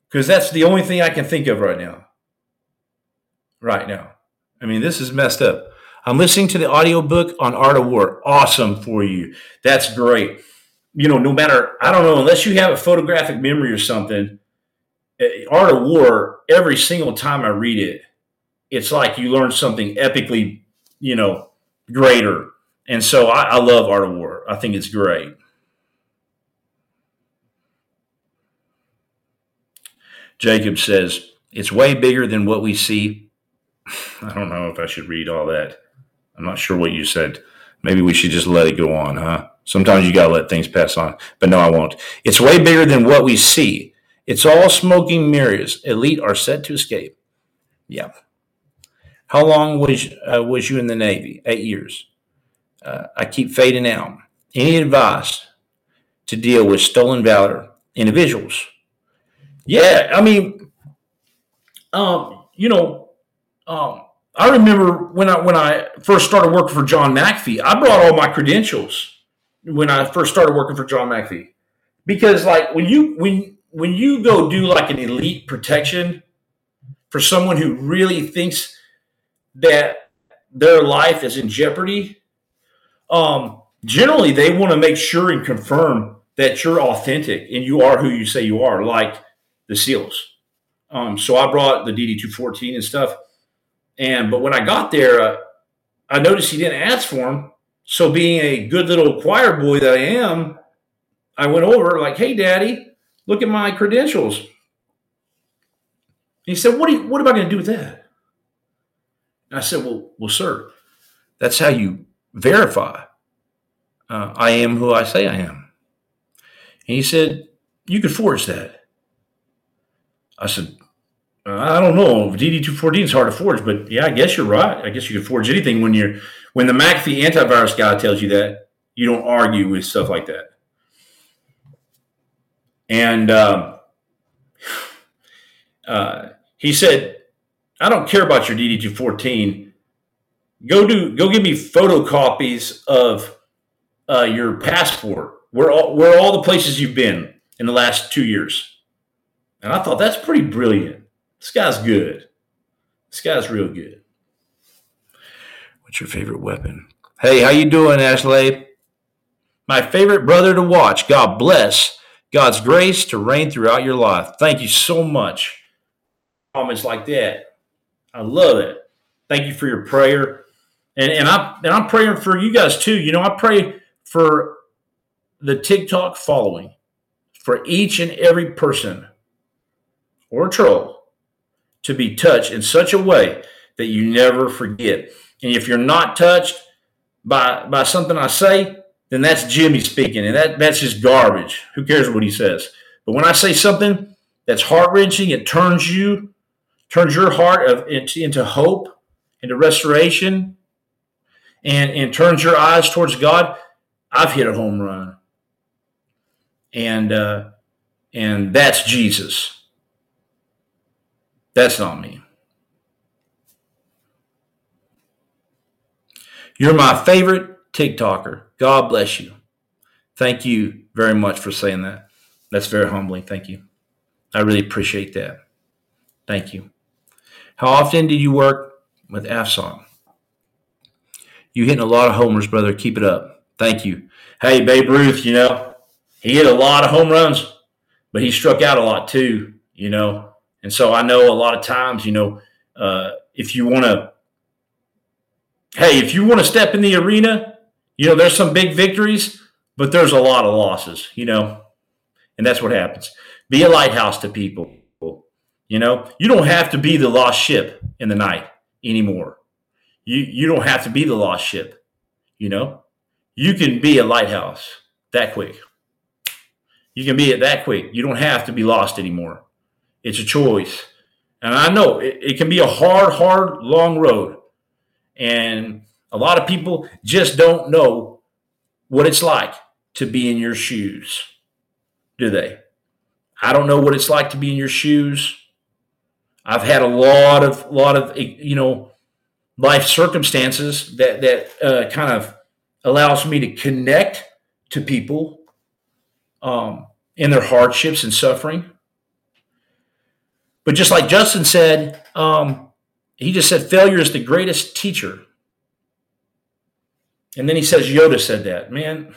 Because that's the only thing I can think of right now right now. I mean, this is messed up. I'm listening to the audiobook on Art of War. Awesome for you. That's great. You know, no matter, I don't know, unless you have a photographic memory or something, eh, Art of War, every single time I read it, it's like you learn something epically, you know, greater. And so I, I love Art of War. I think it's great. Jacob says, it's way bigger than what we see *sighs* I don't know if I should read all that. I'm not sure what you said. Maybe we should just let it go on, huh? Sometimes you got to let things pass on. But no, I won't. It's way bigger than what we see. It's all smoking mirrors. Elite are set to escape. Yeah. How long was uh, was you in the Navy? Eight years. Uh, I keep fading out. Any advice to deal with stolen valor individuals? Yeah, I mean, um, you know, um, I remember when I when I first started working for John McAfee, I brought all my credentials when I first started working for John McAfee, because like when you when when you go do like an elite protection for someone who really thinks that their life is in jeopardy, um, generally they want to make sure and confirm that you're authentic and you are who you say you are, like the SEALs. Um, so I brought the DD two fourteen and stuff and but when I got there, uh, I noticed he didn't ask for them. So being a good little choir boy that I am, I went over like, "Hey, Daddy, look at my credentials." he said, "What you, What am I going to do with that?" And I said, "Well, well, sir, that's how you verify uh, I am who I say I am." And he said, "You could forge that." I said, I don't know. DD214 is hard to forge, but yeah, I guess you're right. I guess you can forge anything when you're when the McAfee antivirus guy tells you that. You don't argue with stuff like that. And um, *sighs* uh, he said, "I don't care about your DD214. Go do go give me photocopies of uh, your passport. Where all where all the places you've been in the last two years." And I thought that's pretty brilliant. This guy's good. This guy's real good. What's your favorite weapon? Hey, how you doing, Ashley? My favorite brother to watch. God bless. God's grace to reign throughout your life. Thank you so much. Comments like that. I love it. Thank you for your prayer. And, and I and I'm praying for you guys too. You know, I pray for the TikTok following, for each and every person or troll to be touched in such a way that you never forget. And if you're not touched by by something I say, then that's Jimmy speaking, and that that's just garbage. Who cares what he says? But when I say something that's heart wrenching, it turns you, turns your heart of, into, into hope, into restoration, and and turns your eyes towards God. I've hit a home run, and uh, and that's Jesus. That's not me. You're my favorite TikToker. God bless you. Thank you very much for saying that. That's very humbling. Thank you. I really appreciate that. Thank you. How often did you work with AFSOC? You hitting a lot of homers, brother. Keep it up. Thank you. Hey, Babe Ruth, you know, he hit a lot of home runs, but he struck out a lot too, you know. And so I know a lot of times, you know, uh, if you want to, hey, if you want to step in the arena, you know, there's some big victories, but there's a lot of losses, you know, and that's what happens. Be a lighthouse to people. You know, you don't have to be the lost ship in the night anymore. You you don't have to be the lost ship. You know, you can be a lighthouse that quick. You can be it that quick. You don't have to be lost anymore. It's a choice. And I know it, it can be a hard, hard, long road. And a lot of people just don't know what it's like to be in your shoes, do they? I don't know what it's like to be in your shoes. I've had a lot of lot of you know life circumstances that that uh, kind of allows me to connect to people um, in their hardships and suffering. But just like Justin said, um, he just said failure is the greatest teacher. And then he says Yoda said that. Man,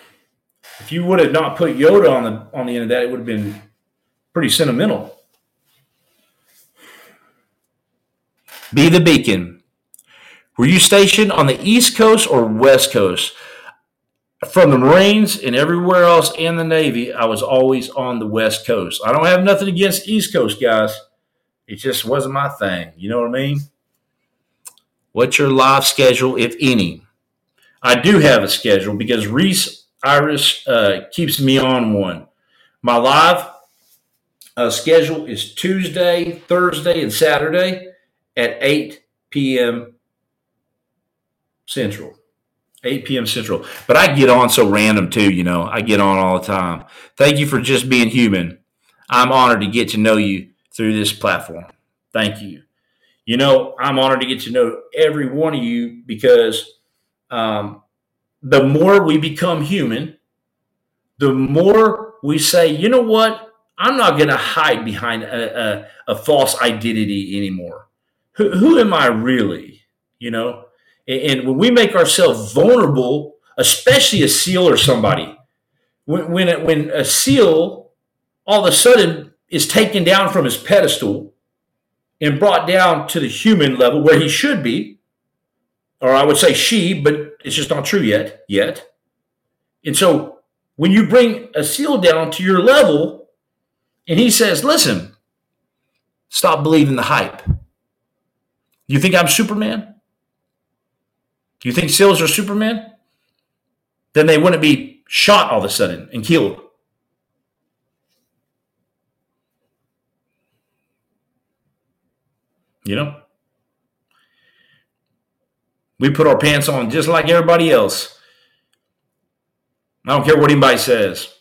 if you would have not put Yoda on the on the end of that, it would have been pretty sentimental. Be the beacon. Were you stationed on the East Coast or West Coast? From the Marines and everywhere else in the Navy, I was always on the West Coast. I don't have nothing against East Coast guys. It just wasn't my thing. You know what I mean? What's your live schedule, if any? I do have a schedule because Reese Iris uh, keeps me on one. My live uh, schedule is Tuesday, Thursday, and Saturday at 8 p.m. Central. 8 p.m. Central. But I get on so random too, you know. I get on all the time. Thank you for just being human. I'm honored to get to know you through this platform. Thank you. You know, I'm honored to get to know every one of you because um, the more we become human, the more we say, you know what? I'm not going to hide behind a, a, a false identity anymore who, who am I really? You know, and, when we make ourselves vulnerable, especially a seal or somebody, when when, it, when a seal all of a sudden is taken down from his pedestal and brought down to the human level where he should be, or I would say she, but it's just not true yet. Yet, and so when you bring a seal down to your level, and he says, "Listen, stop believing the hype." You think I'm Superman? You think SEALs are Superman? Then they wouldn't be shot all of a sudden and killed. You know? We put our pants on just like everybody else. I don't care what anybody says.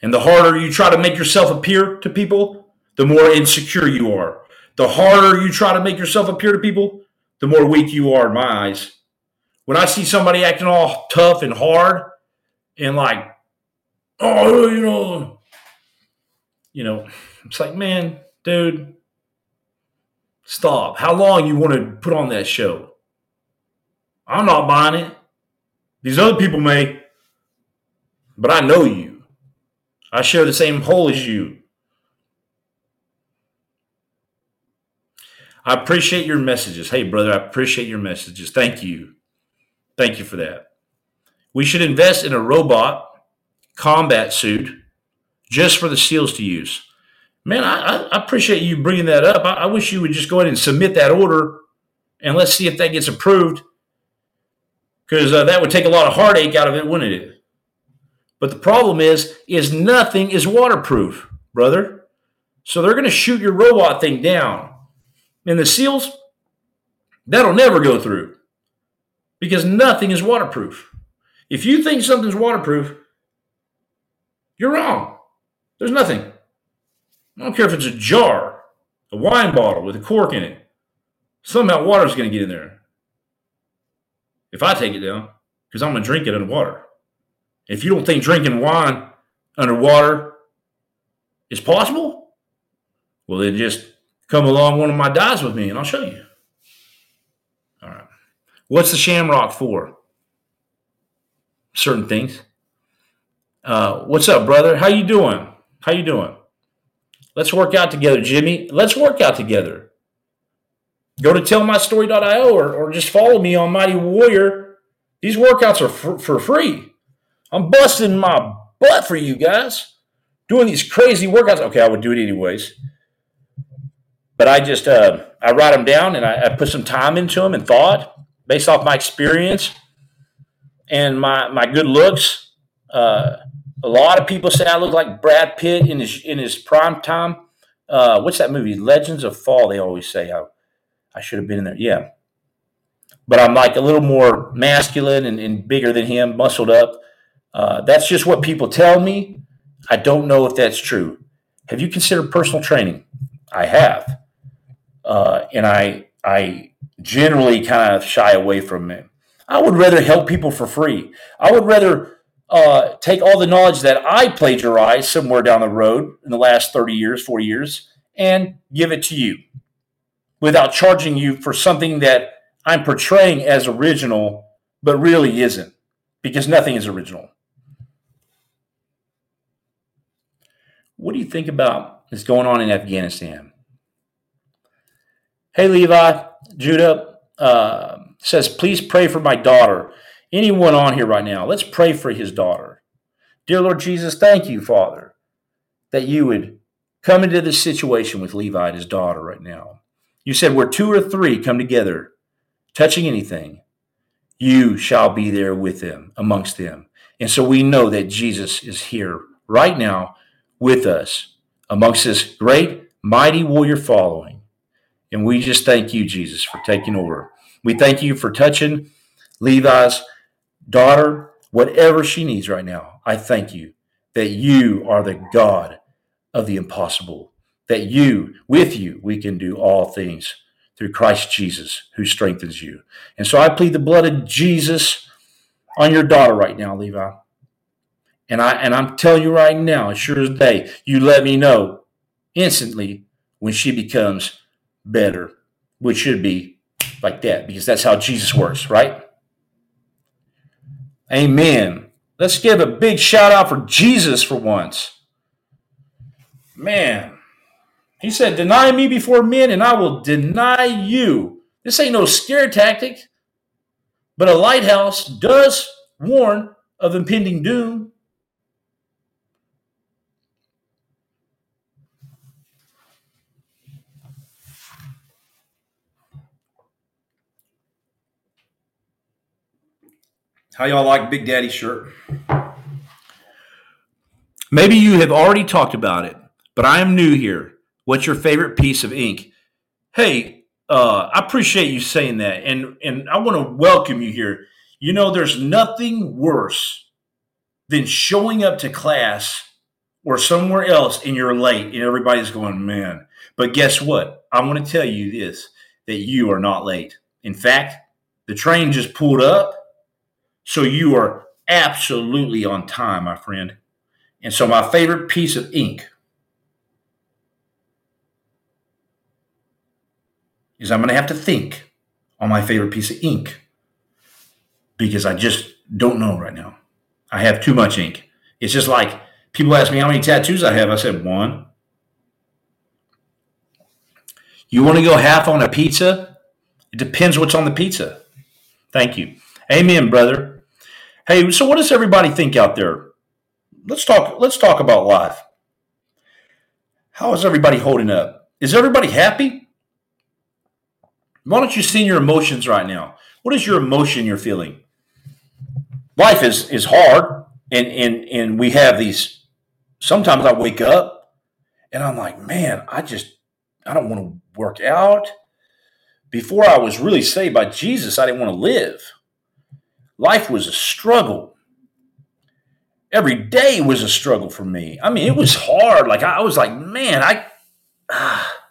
And the harder you try to make yourself appear to people, the more insecure you are the harder you try to make yourself appear to people, the more weak you are in my eyes. When I see somebody acting all tough and hard and like, oh, you know, you know, it's like, man, dude, stop. How long you want to put on that show? I'm not buying it. These other people may, but I know you. I share the same hole as you. I appreciate your messages. Hey, brother, I appreciate your messages. Thank you. Thank you for that. We should invest in a robot combat suit just for the SEALs to use. Man, I, I appreciate you bringing that up. I, I wish you would just go ahead and submit that order and let's see if that gets approved because uh, that would take a lot of heartache out of it, wouldn't it? But the problem is, is nothing is waterproof, brother. So they're going to shoot your robot thing down. And the seals, that'll never go through because nothing is waterproof. If you think something's waterproof, you're wrong. There's nothing. I don't care if it's a jar, a wine bottle with a cork in it. Somehow water's going to get in there. If I take it down, because I'm going to drink it underwater. If you don't think drinking wine underwater is possible, well, then just come along one of my dives with me and I'll show you. All right. What's the shamrock for? Certain things. Uh, what's up, brother? How you doing? How you doing? Let's work out together, Jimmy. Let's work out together. Go to tellmystory.io or, or just follow me on Mighty Warrior. These workouts are for, for free. I'm busting my butt for you guys. Doing these crazy workouts. Okay, I would do it anyways. But I just, uh, I write them down and I, I put some time into them and thought based off my experience and my, my good looks. Uh, a lot of people say I look like Brad Pitt in his in his prime time. Uh, what's that movie? Legends of Fall. They always say I, I should have been in there. Yeah, but I'm like a little more masculine and, and bigger than him, muscled up. Uh, that's just what people tell me. I don't know if that's true. Have you considered personal training? I have, uh, and I I generally kind of shy away from it. I would rather help people for free. I would rather uh, take all the knowledge that I plagiarized somewhere down the road in the last 30 years, 40 years, and give it to you without charging you for something that I'm portraying as original, but really isn't, because nothing is original. What do you think about what's going on in Afghanistan? Hey, Levi, Judah uh, says, please pray for my daughter anyone on here right now, let's pray for his daughter. Dear Lord Jesus, thank you, Father, that you would come into this situation with Levi and his daughter right now. You said, where two or three come together, touching anything, you shall be there with them, amongst them. And so we know that Jesus is here right now with us amongst this great, mighty warrior following. And we just thank you, Jesus, for taking over. We thank you for touching Levi's daughter, whatever she needs right now, I thank you that you are the God of the impossible, that you, with you, we can do all things through Christ Jesus who strengthens you. And so I plead the blood of Jesus on your daughter right now, Levi. And I and I'm telling you right now, as sure as day, you let me know instantly when she becomes better, which should be like that, because that's how Jesus works, right? Amen. Let's give a big shout out for Jesus for once. Man, he said, Deny me before men, and I will deny you. This ain't no scare tactic, but a lighthouse does warn of impending doom. How y'all like Big Daddy shirt? Maybe you have already talked about it, but I am new here. What's your favorite piece of ink? Hey, uh, I appreciate you saying that, and and I want to welcome you here. You know, there's nothing worse than showing up to class or somewhere else and you're late, and everybody's going, man. But guess what? I want to tell you this: that you are not late. In fact, the train just pulled up so you are absolutely on time, my friend. And so, my favorite piece of ink is I'm going to have to think on my favorite piece of ink because I just don't know right now. I have too much ink. It's just like people ask me how many tattoos I have. I said one. You want to go half on a pizza? It depends what's on the pizza. Thank you. Amen, brother. Hey, so what does everybody think out there? Let's talk. Let's talk about life. How is everybody holding up? Is everybody happy? Why don't you see your emotions right now? What is your emotion you're feeling? Life is is hard, and and and we have these. Sometimes I wake up and I'm like, man, I just I don't want to work out. Before I was really saved by Jesus, I didn't want to live life was a struggle. Every day was a struggle for me. I mean, it was hard. Like I was like, man, I ah. *sighs*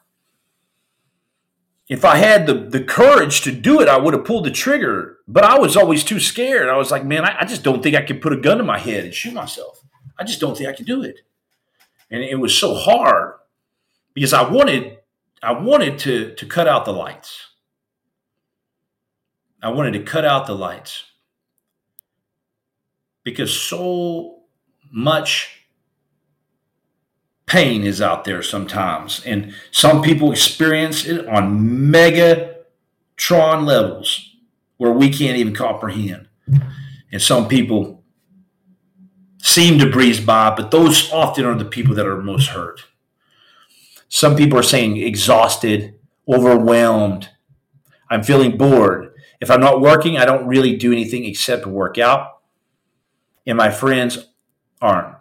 if I had the the courage to do it, I would have pulled the trigger. But I was always too scared. I was like, man, I, I just don't think I could put a gun to my head and shoot myself. I just don't think I could do it. And it was so hard because I wanted I wanted to to cut out the lights. I wanted to cut out the lights because so much pain is out there sometimes, and some people experience it on megatron levels where we can't even comprehend, and some people seem to breeze by, but those often are the people that are most hurt. Some people are saying exhausted, overwhelmed. I'm feeling bored. If I'm not working, I don't really do anything except work out. And my friends aren't.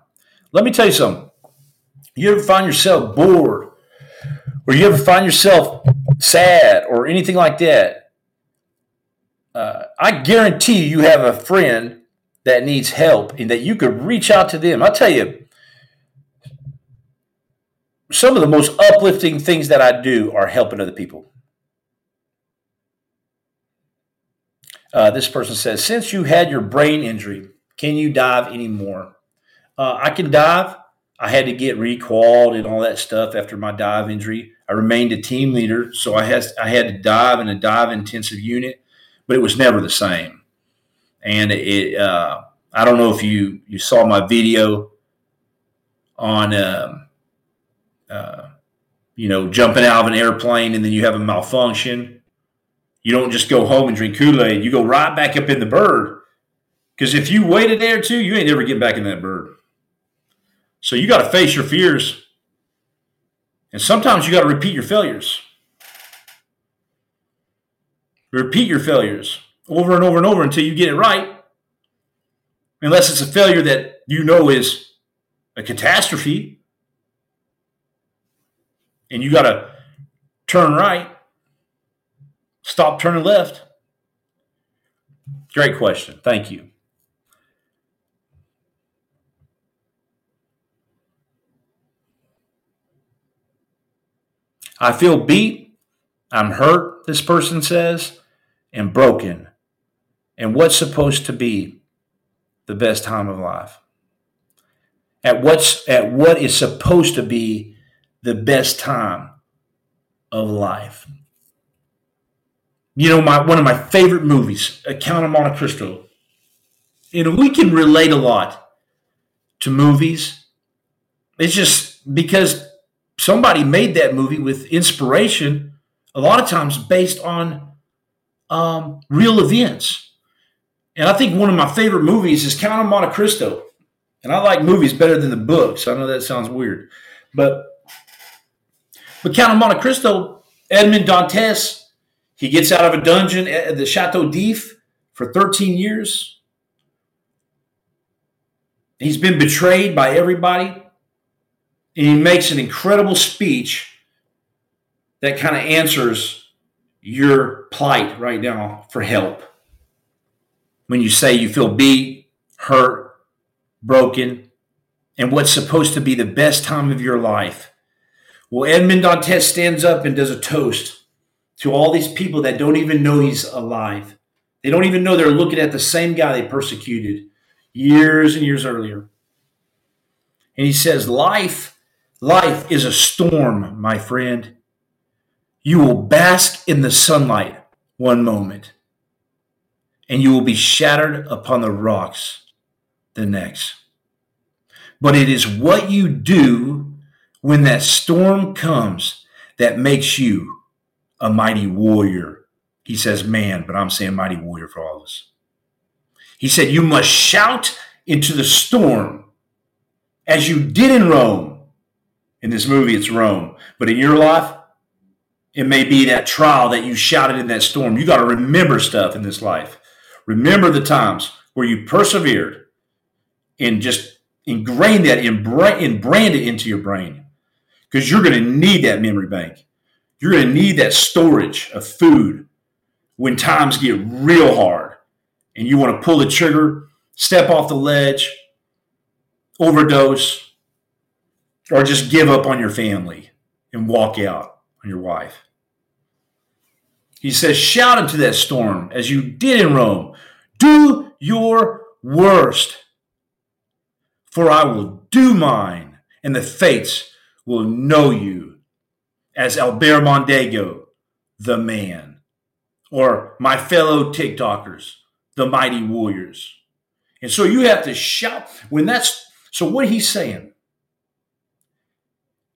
Let me tell you something. You ever find yourself bored, or you ever find yourself sad, or anything like that? Uh, I guarantee you have a friend that needs help and that you could reach out to them. I'll tell you, some of the most uplifting things that I do are helping other people. Uh, this person says, since you had your brain injury, can you dive anymore? Uh, I can dive. I had to get requalled and all that stuff after my dive injury. I remained a team leader, so I had I had to dive in a dive intensive unit, but it was never the same and it uh, I don't know if you you saw my video on um, uh, you know jumping out of an airplane and then you have a malfunction. You don't just go home and drink Kool Aid. You go right back up in the bird because if you wait a day or two, you ain't ever getting back in that bird. So you got to face your fears, and sometimes you got to repeat your failures. Repeat your failures over and over and over until you get it right. Unless it's a failure that you know is a catastrophe and you got to turn right, stop turning left. Great question. Thank you. I feel beat. I'm hurt, this person says, and broken and what's supposed to be the best time of life. At what's at what is supposed to be the best time of life. You know, my one of my favorite movies, A Count of Monte Cristo. You know, we can relate a lot to movies. It's just because somebody made that movie with inspiration, a lot of times based on um, real events. And I think one of my favorite movies is Count of Monte Cristo. And I like movies better than the books. I know that sounds weird. But but Count of Monte Cristo, Edmond Dantes, he gets out of a dungeon at the Chateau d'If for 13 years. He's been betrayed by everybody. And he makes an incredible speech that kind of answers your plight right now for help when you say you feel beat, hurt, broken, and what's supposed to be the best time of your life. Well, Edmond Dantes stands up and does a toast to all these people that don't even know he's alive. They don't even know they're looking at the same guy they persecuted years and years earlier. And he says, Life, life is a storm, my friend. You will bask in the sunlight one moment and you will be shattered upon the rocks the next. But it is what you do when that storm comes that makes you a mighty warrior. He says man, but I'm saying mighty warrior for all of us. He said, You must shout into the storm as you did in Rome. In this movie, it's Rome. But in your life, it may be that trial that you shouted in that storm. You got to remember stuff in this life. Remember the times where you persevered and just ingrain that, and brand it into your brain because you're going to need that memory bank. You're going to need that storage of food when times get real hard and you want to pull the trigger, step off the ledge, overdose, or just give up on your family and walk out on your wife. He says, Shout into that storm as you did in Rome. Do your worst, for I will do mine, and the fates will know you. as Albert Mondego, the man, or my fellow TikTokers, the mighty warriors. And so you have to shout when that's so what he's saying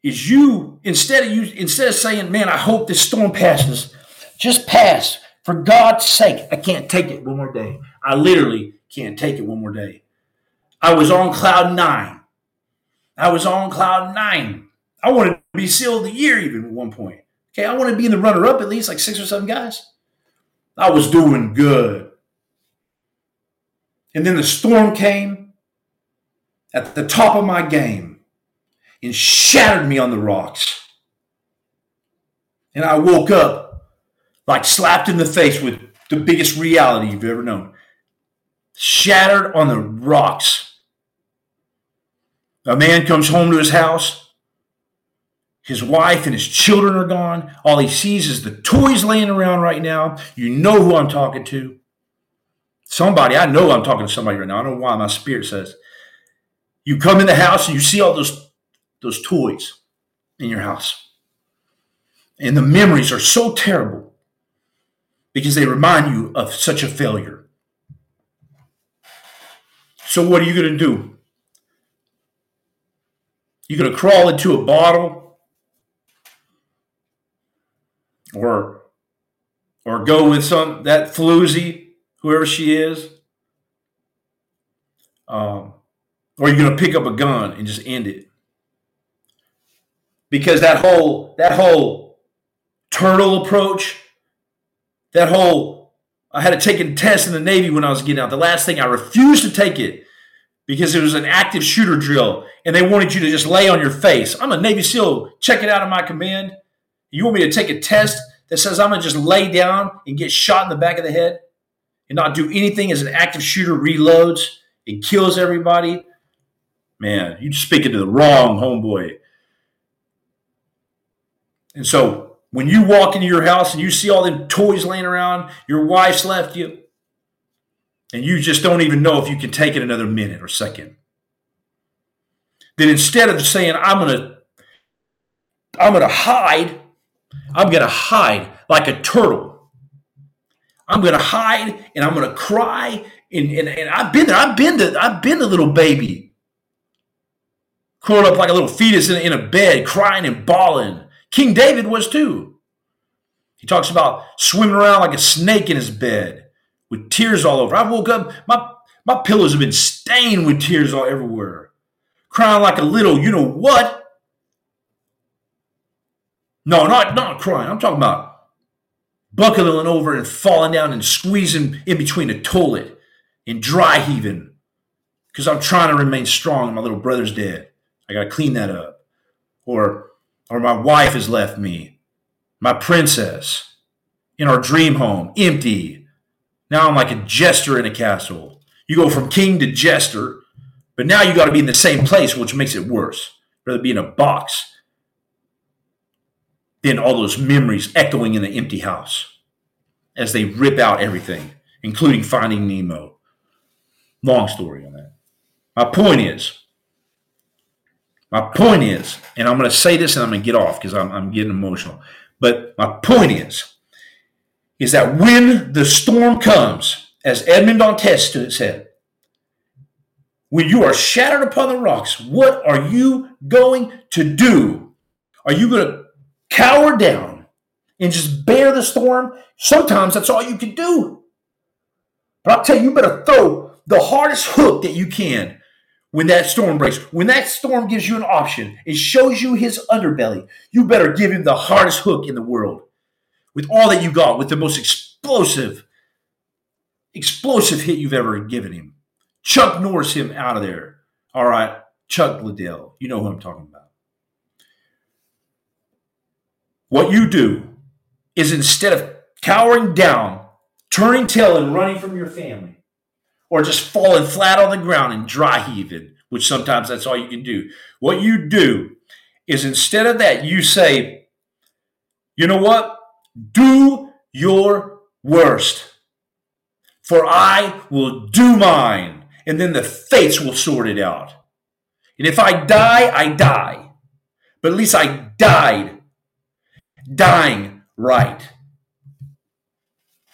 is you instead of you instead of saying, "Man, I hope this storm passes," just pass. For God's sake, I can't take it one more day. I literally can't take it one more day. I was on cloud nine. I was on cloud nine. I wanted to be seal of the year even at one point. Okay, I wanted to be in the runner up at least like six or seven guys. I was doing good. And then the storm came at the top of my game and shattered me on the rocks. And I woke up like slapped in the face with the biggest reality you've ever known. Shattered on the rocks. A man comes home to his house. His wife and his children are gone. All he sees is the toys laying around right now. You know who I'm talking to. Somebody, I know I'm talking to somebody right now. I don't know why my spirit says. You come in the house and you see all those, those toys in your house. And the memories are so terrible because they remind you of such a failure. So, what are you going to do? You're going to crawl into a bottle or or go with some that floozy whoever she is? Um, or you're you going to pick up a gun and just end it? Because that whole that whole turtle approach, that whole I had to take a test in the Navy when I was getting out. The last thing I refused to take it because it was an active shooter drill and they wanted you to just lay on your face. I'm a Navy SEAL. Check it out of my command. You want me to take a test that says I'm to just lay down and get shot in the back of the head? and not do anything as an active shooter reloads and kills everybody, man, you're speaking to the wrong homeboy. And so when you walk into your house and you see all them toys laying around, your wife's left you, and you just don't even know if you can take it another minute or second. Then instead of saying, I'm gonna I'm gonna hide, I'm gonna hide like a turtle I'm gonna hide and I'm gonna cry. And, and, and I've been there. I've been the I've been the little baby. Curled up like a little fetus in, in a bed, crying and bawling. King David was too. He talks about swimming around like a snake in his bed with tears all over. I woke up, my my pillows have been stained with tears all everywhere. Crying like a little, you know what? No, not not crying. I'm talking about buckling over and falling down and squeezing in between a toilet and dry heaving because I'm trying to remain strong and my little brother's dead. I got to clean that up. Or, or my wife has left me, my princess, in our dream home, empty. Now I'm like a jester in a castle. You go from king to jester, but now you got to be in the same place, which makes it worse. Rather be in a box than all those memories echoing in the empty house as they rip out everything, including finding Nemo. Long story on that. My point is, my point is, and I'm going to say this and I'm going to get off because I'm, I'm getting emotional. But my point is, is that when the storm comes, as Edmond Dantes said, when you are shattered upon the rocks, what are you going to do? Are you going to cower down and just bear the storm, sometimes that's all you can do. But I'll tell you, you better throw the hardest hook that you can when that storm breaks. When that storm gives you an option, it shows you his underbelly. You better give him the hardest hook in the world with all that you got, with the most explosive, explosive hit you've ever given him. Chuck Norris him out of there. All right, Chuck Liddell. You know who I'm talking about. What you do is instead of cowering down, turning tail and running from your family, or just falling flat on the ground and dry heaving, which sometimes that's all you can do. What you do is instead of that, you say, you know what? Do your worst, for I will do mine, and then the fates will sort it out. And if I die, I die. But at least I died dying right.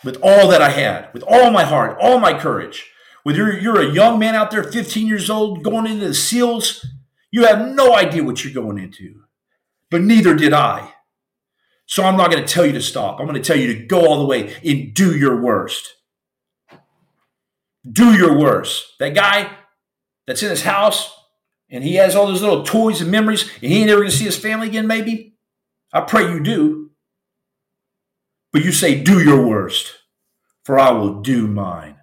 With all that I had, with all my heart, all my courage. Whether you're, you're a young man out there, 15 years old, going into the SEALs, you have no idea what you're going into. But neither did I. So I'm not going to tell you to stop. I'm going to tell you to go all the way and do your worst. Do your worst. That guy that's in his house and he has all those little toys and memories and he ain't ever going to see his family again, maybe. I pray you do. But you say, do your worst, for I will do mine.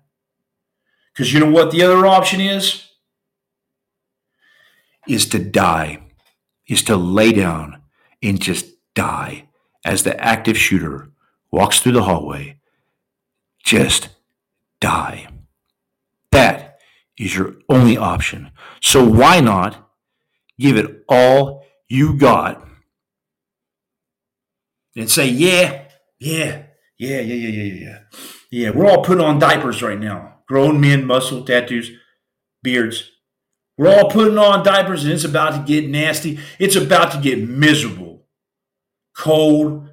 Because you know what the other option is? Is to die, is to lay down and just die as the active shooter walks through the hallway. Just die. That is your only option. So why not give it all you got and say, yeah, yeah, yeah, yeah, yeah, yeah, yeah. Yeah, we're all putting on diapers right now. Grown men, muscle, tattoos, beards. We're all putting on diapers and it's about to get nasty. It's about to get miserable. Cold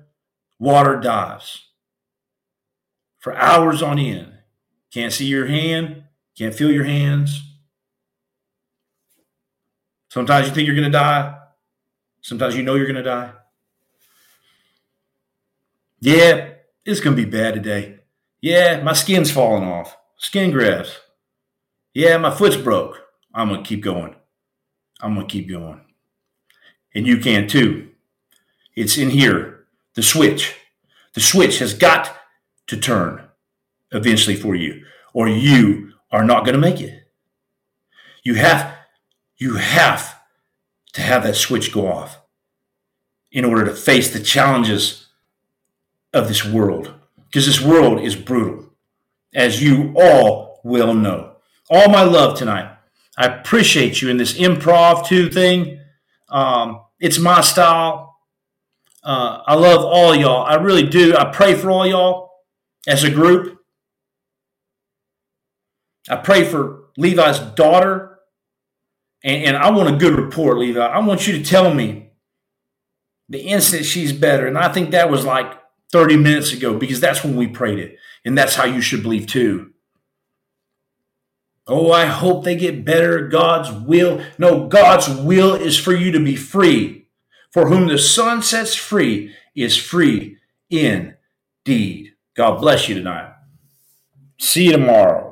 water dives for hours on end. Can't see your hand, can't feel your hands. Sometimes you think you're going to die. Sometimes you know you're going to die. Yeah, it's going to be bad today. Yeah, my skin's falling off. Skin grafts. Yeah, my foot's broke. I'm going to keep going. I'm going to keep going. And you can too. It's in here. The switch. The switch has got to turn eventually for you, or you are not going to make it. You have, you have to have that switch go off in order to face the challenges of this world because this world is brutal, as you all will know. All my love tonight. I appreciate you in this improv two thing. Um, it's my style. Uh, I love all y'all. I really do. I pray for all y'all as a group. I pray for Levi's daughter. And, and I want a good report, Levi. I want you to tell me the instant she's better. And I think that was like 30 minutes ago because that's when we prayed it. And that's how you should believe too. Oh, I hope they get better. God's will. No, God's will is for you to be free. For whom the Son sets free is free indeed. God bless you tonight. See you tomorrow.